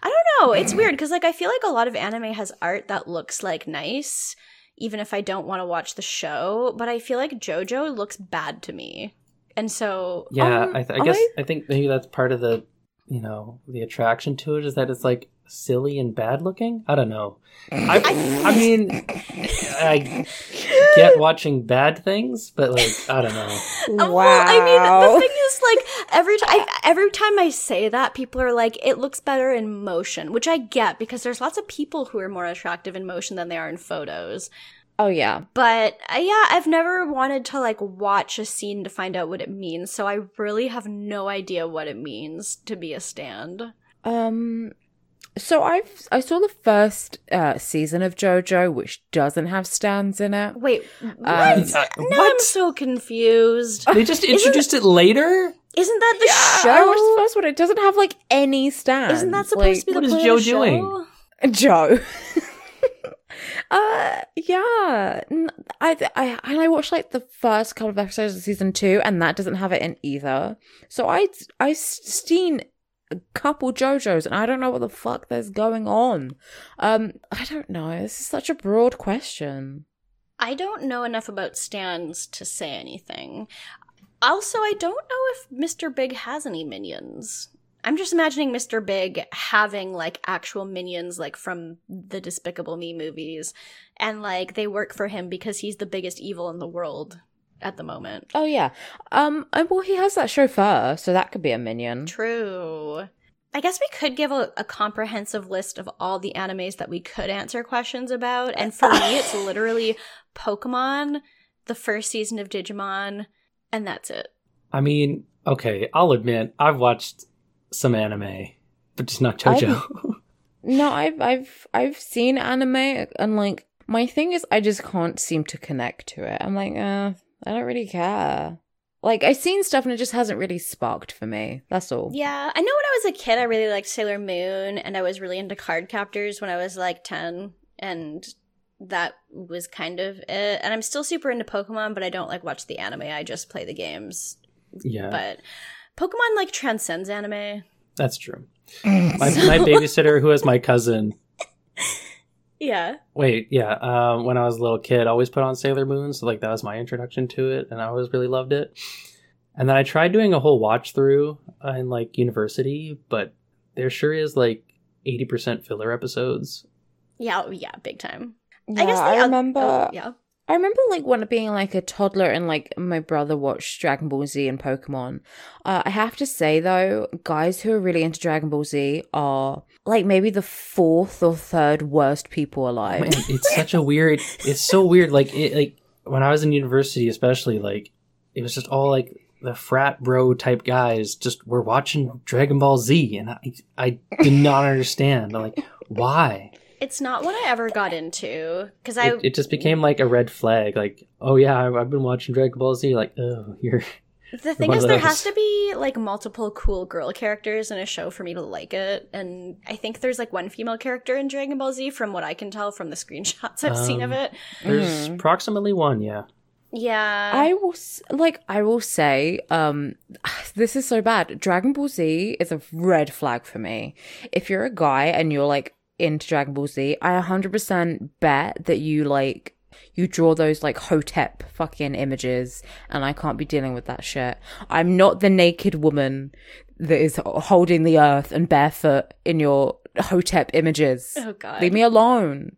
I don't know. It's weird because like I feel like a lot of anime has art that looks like nice, even if I don't want to watch the show. But I feel like JoJo looks bad to me, and so Yeah, Um, I, th- I guess I- I think maybe that's part of the you know the attraction to it is that it's like silly and bad looking. I don't know. I I mean, I get watching bad things, but like I don't know. Uh, Well, I mean, the thing is, like every time, every time I say that, people are like, "It looks better in motion," which I get because there's lots of people who are more attractive in motion than they are in photos. Oh yeah. But uh, yeah, I've never wanted to like watch a scene to find out what it means, so I really have no idea what it means to be a stand. Um, so I've I saw the first uh, season of JoJo, which doesn't have stands in it. Wait, what? Um, Uh, now I'm so confused. They just introduced it later. Isn't that the I watched the show? first one. It doesn't have like any stands. Isn't that supposed to be the what is point Joe of show? doing? Joe? uh, yeah. I and I watched like the first couple of episodes of season two, and that doesn't have it in either. So I I seen a couple JoJos, and I don't know what the fuck there's going on. Um, I don't know. This is such a broad question. I don't know enough about stands to say anything. Also, I don't know if Mr. Big has any minions. I'm just imagining Mr. Big having like actual minions like from the Despicable Me movies and like they work for him because he's the biggest evil in the world at the moment. Oh yeah. Um. Well, he has that chauffeur, so that could be a minion. True. I guess we could give a, a comprehensive list of all the animes that we could answer questions about. And for me, it's literally Pokemon, the first season of Digimon, and that's it. I mean, okay, I'll admit I've watched some anime, but just not JoJo. No, I've I've I've seen anime and like my thing is I just can't seem to connect to it. I'm like, uh, I don't really care. Like I've seen stuff and it just hasn't really sparked for me. That's all. Yeah, I know when I was a kid, I really liked Sailor Moon, and I was really into Cardcaptors when I was like 10, and that was kind of it. And I'm still super into Pokemon, but I don't like watch the anime, I just play the games. yeah, But Pokemon like transcends anime. that's true. My, my babysitter, who is my cousin, Yeah. Wait, yeah. Um, when I was a little kid, I always put on Sailor Moon, so like that was my introduction to it, and I always really loved it. And then I tried doing a whole watch through uh, in like university, but there sure is like eighty percent filler episodes. Yeah, oh, yeah, big time. Yeah, I, guess the oth- remember. oh, yeah. I remember like when being like a toddler and like my brother watched Dragon Ball Z and Pokemon. Uh, I have to say though, guys who are really into Dragon Ball Z are like maybe the fourth or third worst people alive. Man, it's such a weird. It's so weird. Like it, like when I was in university, especially like it was just all like the frat bro type guys. Just were watching Dragon Ball Z, and I I did not understand. Like why. It's not what I ever got into because I it, it just became like a red flag. Like, oh yeah, I've, I've been watching Dragon Ball Z. Like, oh, you're the thing one is there has to be like multiple cool girl characters in a show for me to like it, and I think there's like one female character in Dragon Ball Z from what I can tell from the screenshots I've seen of Um, it. there's approximately one. Yeah, Yeah, I will like I will say um this is so bad. Dragon Ball Z is a red flag for me. If you're a guy and you're like into Dragon Ball Z, I 100% bet that you like you draw those like hotep fucking images and I can't be dealing with that shit. I'm not the naked woman that is holding the earth and barefoot in your hotep images. Oh, God. Leave me alone.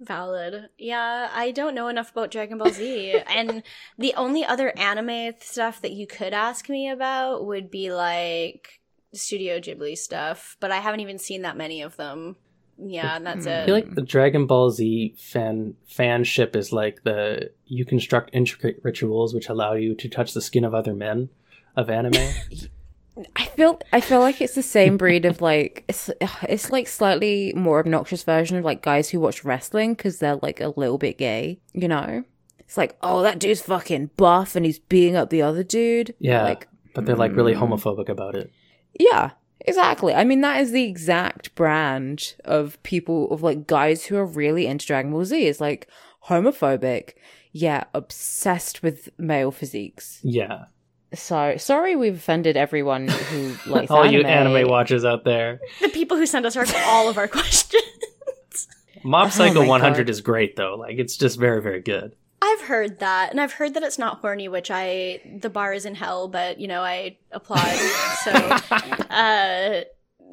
Valid. Yeah, I don't know enough about Dragon Ball Z. and the only other anime stuff that you could ask me about would be like Studio Ghibli stuff, but I haven't even seen that many of them. Yeah, and that's I it. feel like the Dragon Ball Z fan fanship is like the you construct intricate rituals which allow you to touch the skin of other men of anime. I feel I feel like it's the same breed of like it's it's like slightly more obnoxious version of like guys who watch wrestling because they're like a little bit gay, you know. It's like, oh, that dude's fucking buff and he's beating up the other dude. yeah, like but they're like really Mm. homophobic about it. Yeah, Exactly. I mean, that is the exact brand of people, of like guys who are really into Dragon Ball Z. It's like homophobic, yeah, obsessed with male physiques. Yeah. So sorry we've offended everyone who likes All anime. you anime watchers out there. The people who send us our all of our questions. Mob Oh Psycho my 100 God. is great though. Like it's just very very good. I've heard that, and I've heard that it's not horny, which I the bar is in hell, but you know I applaud. so, uh,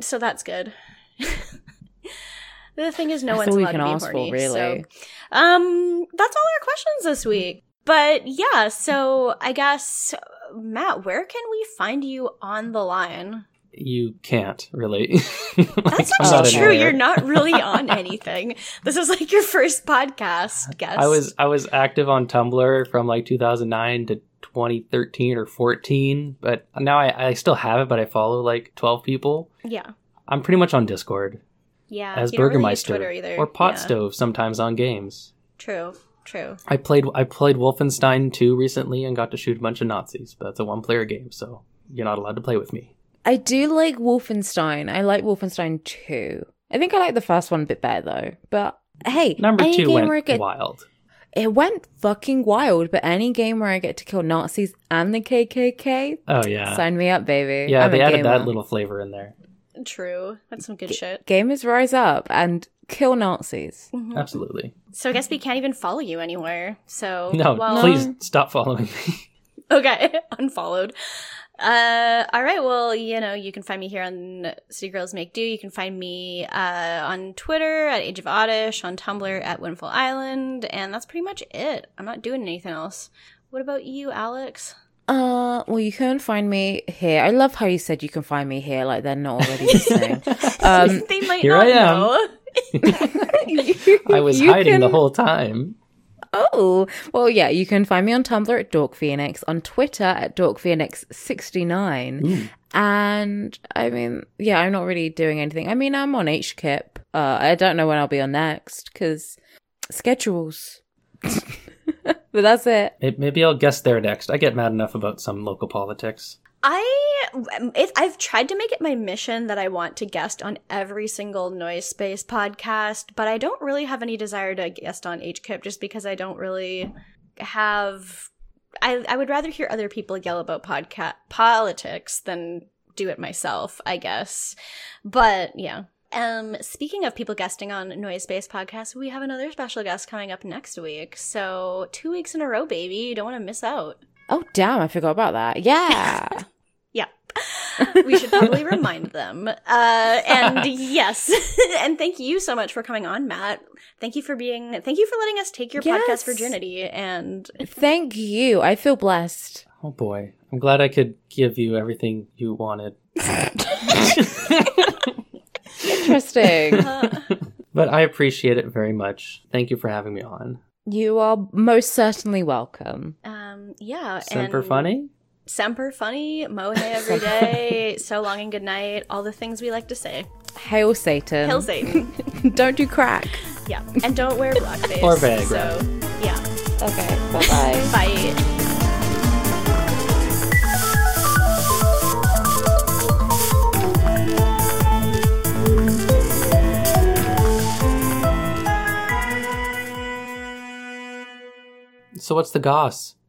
so that's good. the thing is, no That's one's all allowed to be horny. really. So, um, that's all our questions this week. But yeah, so I guess Matt, where can we find you on the line? You can't really. That's not actually true. You're not really on anything. This is like your first podcast guest. I was I was active on Tumblr from like 2009 to 2013 or 14, but now I, I still have it, but I follow like 12 people. yeah, I'm pretty much on Discord yeah. as don't really Burgermeister or Pot Yeah. Stove sometimes on games. True, true. I played I played Wolfenstein 2 recently and got to shoot a bunch of Nazis, but that's a one player game, so you're not allowed to play with me. I do like Wolfenstein. I like Wolfenstein 2. I think I like the first one a bit better though. But hey, Number any 2 game went where I get, wild. it went fucking wild. But any game where I get to kill Nazis and the KKK, Oh yeah. sign me up, baby. yeah, I'm they a added that little flavor in there. True. That's some good shit. Gamers rise up and kill Nazis. Mm-hmm. Absolutely. So I guess we can't even follow you anywhere. So No, well, please stop following me. Okay, unfollowed. Uh, all right. Well, you know, you can find me here on City Girls Make Do. You can find me uh, on Twitter at Age of Oddish, on Tumblr at Windfall Island, and that's pretty much it. I'm not doing anything else. What about you, Alex? Uh, well, you can find me here. I love how you said you can find me here, like they're not already listening. um, they might here not I am. know. I was you hiding the whole time. Oh, well, yeah, you can find me on Tumblr at Dork Phoenix, on Twitter at Dork Phoenix69. And I mean, yeah, I'm not really doing anything. I mean, I'm on HKIP. Uh, I don't know when I'll be on next because schedules. but that's it. It, maybe I'll guess there next. I get mad enough about some local politics. I it, I've tried to make it my mission that I want to guest on every single noise space podcast, but I don't really have any desire to guest on HKIP just because I don't really have. I I would rather hear other people yell about podcast politics than do it myself. I guess, but yeah. Um, speaking of people guesting on Noise Space Podcast, we have another special guest coming up next week. So two weeks in a row, baby. You don't want to miss out. Oh, damn, I forgot about that. Yeah. Yeah. we should probably remind them. Uh, and yes, and thank you so much for coming on, Matt. Thank you for being, thank you for letting us take your Yes. podcast virginity. And Thank you. I feel blessed. Oh boy. I'm glad I could give you everything you wanted. Interesting. But I appreciate it very much. Thank you for having me on. you are most certainly welcome. um, yeah. Semper and funny? Semper funny, mohe every day, so long and good night, all the things we like to say. Hail Satan. Hail Satan. Don't do crack. yeah. And don't wear blackface. Or Viagra. So, yeah. Okay, bye bye. Bye. So what's the goss?